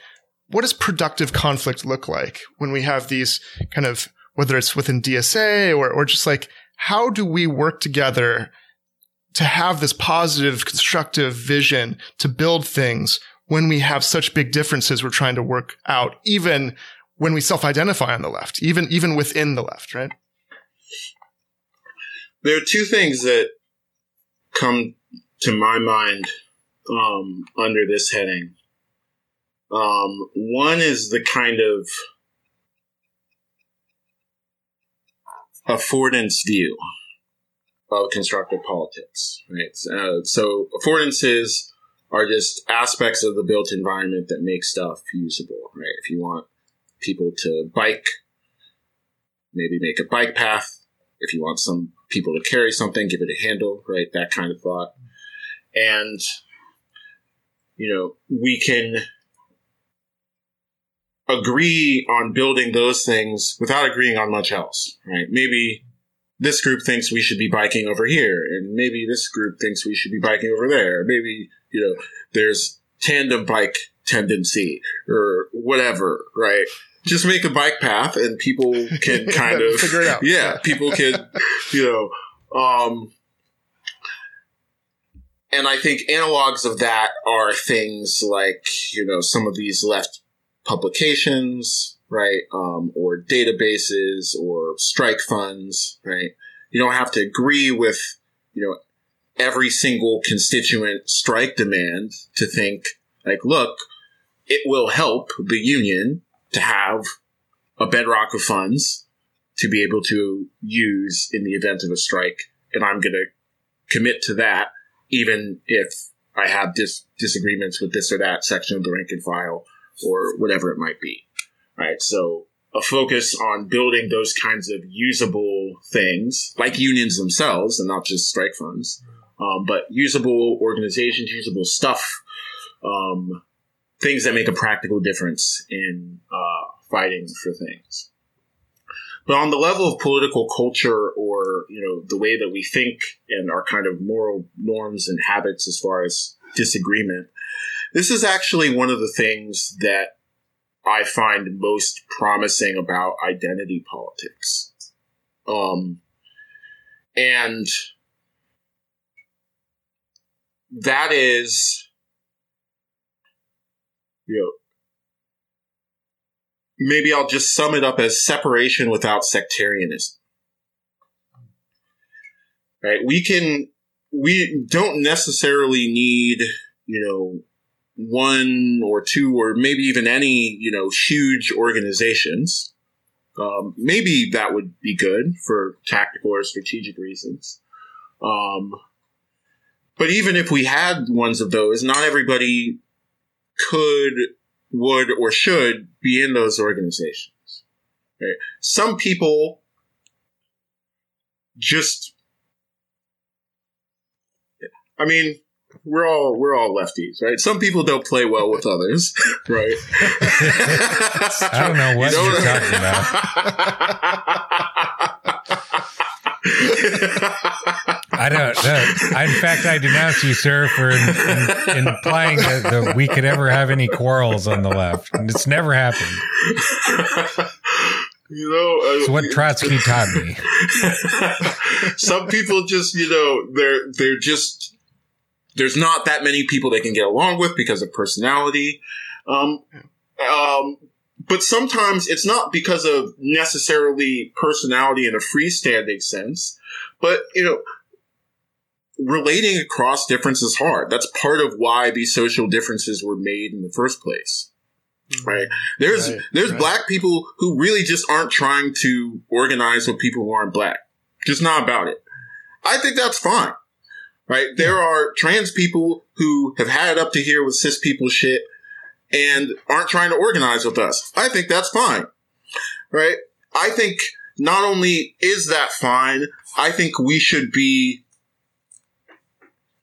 what does productive conflict look like when we have these kind of whether it's within DSA or or just like how do we work together to have this positive, constructive vision to build things when we have such big differences we're trying to work out, even when we self-identify on the left, even, even within the left, right?
There are two things that come to my mind um, under this heading. Um, one is the kind of affordance view of constructive politics, right? Uh, so affordances are just aspects of the built environment that make stuff usable, right? If you want people to bike, maybe make a bike path. If you want some people to carry something, give it a handle, right? That kind of thought. And, you know, we can agree on building those things without agreeing on much else, right? Maybe this group thinks we should be biking over here, and maybe this group thinks we should be biking over there. Maybe, you know, there's tandem bike tendency or whatever, right? Just make a bike path and people can kind of
figure it out.
Yeah, people can, you know, um, and I think analogs of that are things like, you know, some of these left publications, right? Um, or databases or strike funds, right? You don't have to agree with, you know, every single constituent strike demand to think like, look, it will help the union to have a bedrock of funds to be able to use in the event of a strike. And I'm going to commit to that, even if I have dis- disagreements with this or that section of the rank and file or whatever it might be. Right. So a focus on building those kinds of usable things like unions themselves and not just strike funds, um, but usable organizations, usable stuff, um, things that make a practical difference in uh, fighting for things. But on the level of political culture or, you know, the way that we think and our kind of moral norms and habits as far as disagreement, this is actually one of the things that I find most promising about identity politics. Um, and that is, you maybe I'll just sum it up as separation without sectarianism. Right? We can, we don't necessarily need, you know, one or two or maybe even any, you know, huge organizations. Um, maybe that would be good for tactical or strategic reasons. Um, but even if we had ones of those, not everybody could, would, or should be in those organizations. Right? Some people just, I mean, we're all we're all lefties, right? Some people don't play well with others, right?
I don't know what you are talking about. I don't know. In fact, I denounce you, sir, for in, in, implying that, that, we could ever have any quarrels on the left. It's never happened.
You know,
uh, so what Trotsky taught me.
Some people just, you know, they're they're just there's not that many people they can get along with because of personality. Um, um, but sometimes it's not because of necessarily personality in a freestanding sense, but you know, relating across difference is hard. That's part of why these social differences were made in the first place. Mm-hmm. Right. There's, right, there's right. black people who really just aren't trying to organize with people who aren't black. Just not about it. I think that's fine right? There are trans people who have had it up to here with cis people shit and aren't trying to organize with us. I think that's fine, right? I think not only is that fine, I think we should be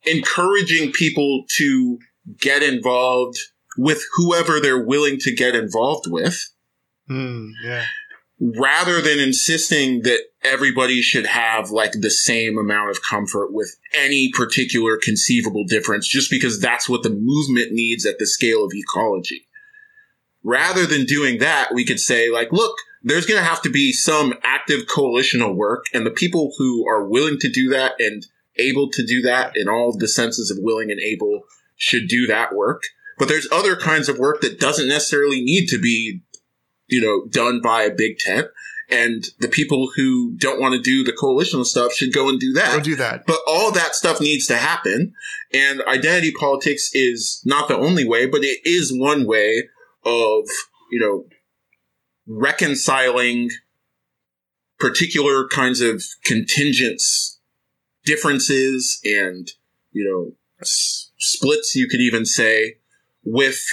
encouraging people to get involved with whoever they're willing to get involved with.
Mm, yeah
rather than insisting that everybody should have like the same amount of comfort with any particular conceivable difference just because that's what the movement needs at the scale of ecology. Rather than doing that, we could say like, look, there's going to have to be some active coalitional work and the people who are willing to do that and able to do that in all the senses of willing and able should do that work. But there's other kinds of work that doesn't necessarily need to be you know, done by a big tent. And the people who don't want to do the coalitional stuff should go and do that.
Go do that.
But all that stuff needs to happen. And identity politics is not the only way, but it is one way of, you know, reconciling particular kinds of contingents, differences, and, you know, s- splits, you could even say, with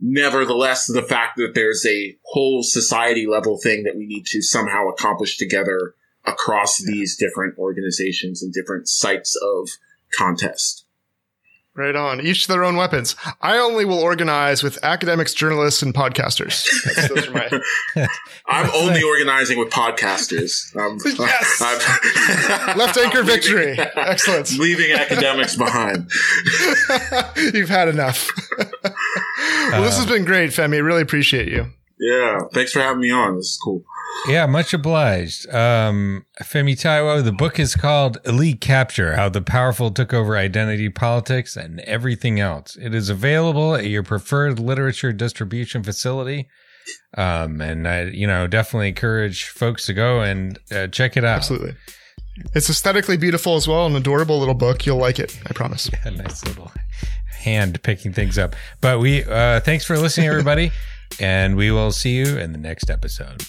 nevertheless, the fact that there's a whole society level thing that we need to somehow accomplish together across these different organizations and different sites of contest.
Right on. Each their own weapons. I only will organize with academics, journalists, and podcasters. Those are
my. I'm only organizing with podcasters. Um, yes.
I'm, Left anchor victory. Excellent.
Leaving academics behind.
You've had enough. Well, this has been great, Femi. Really appreciate you.
Yeah. Thanks for having me on. This is cool.
Yeah, much obliged. Um, Femi Taiwo, the book is called Elite Capture How the Powerful Took Over Identity Politics and Everything Else. It is available at your preferred literature distribution facility. Um, and I, you know, definitely encourage folks to go and uh, check it out.
Absolutely. It's aesthetically beautiful as well, an adorable little book. You'll like it, I promise.
Yeah, nice little hand picking things up. But we uh, thanks for listening, everybody, and we will see you in the next episode.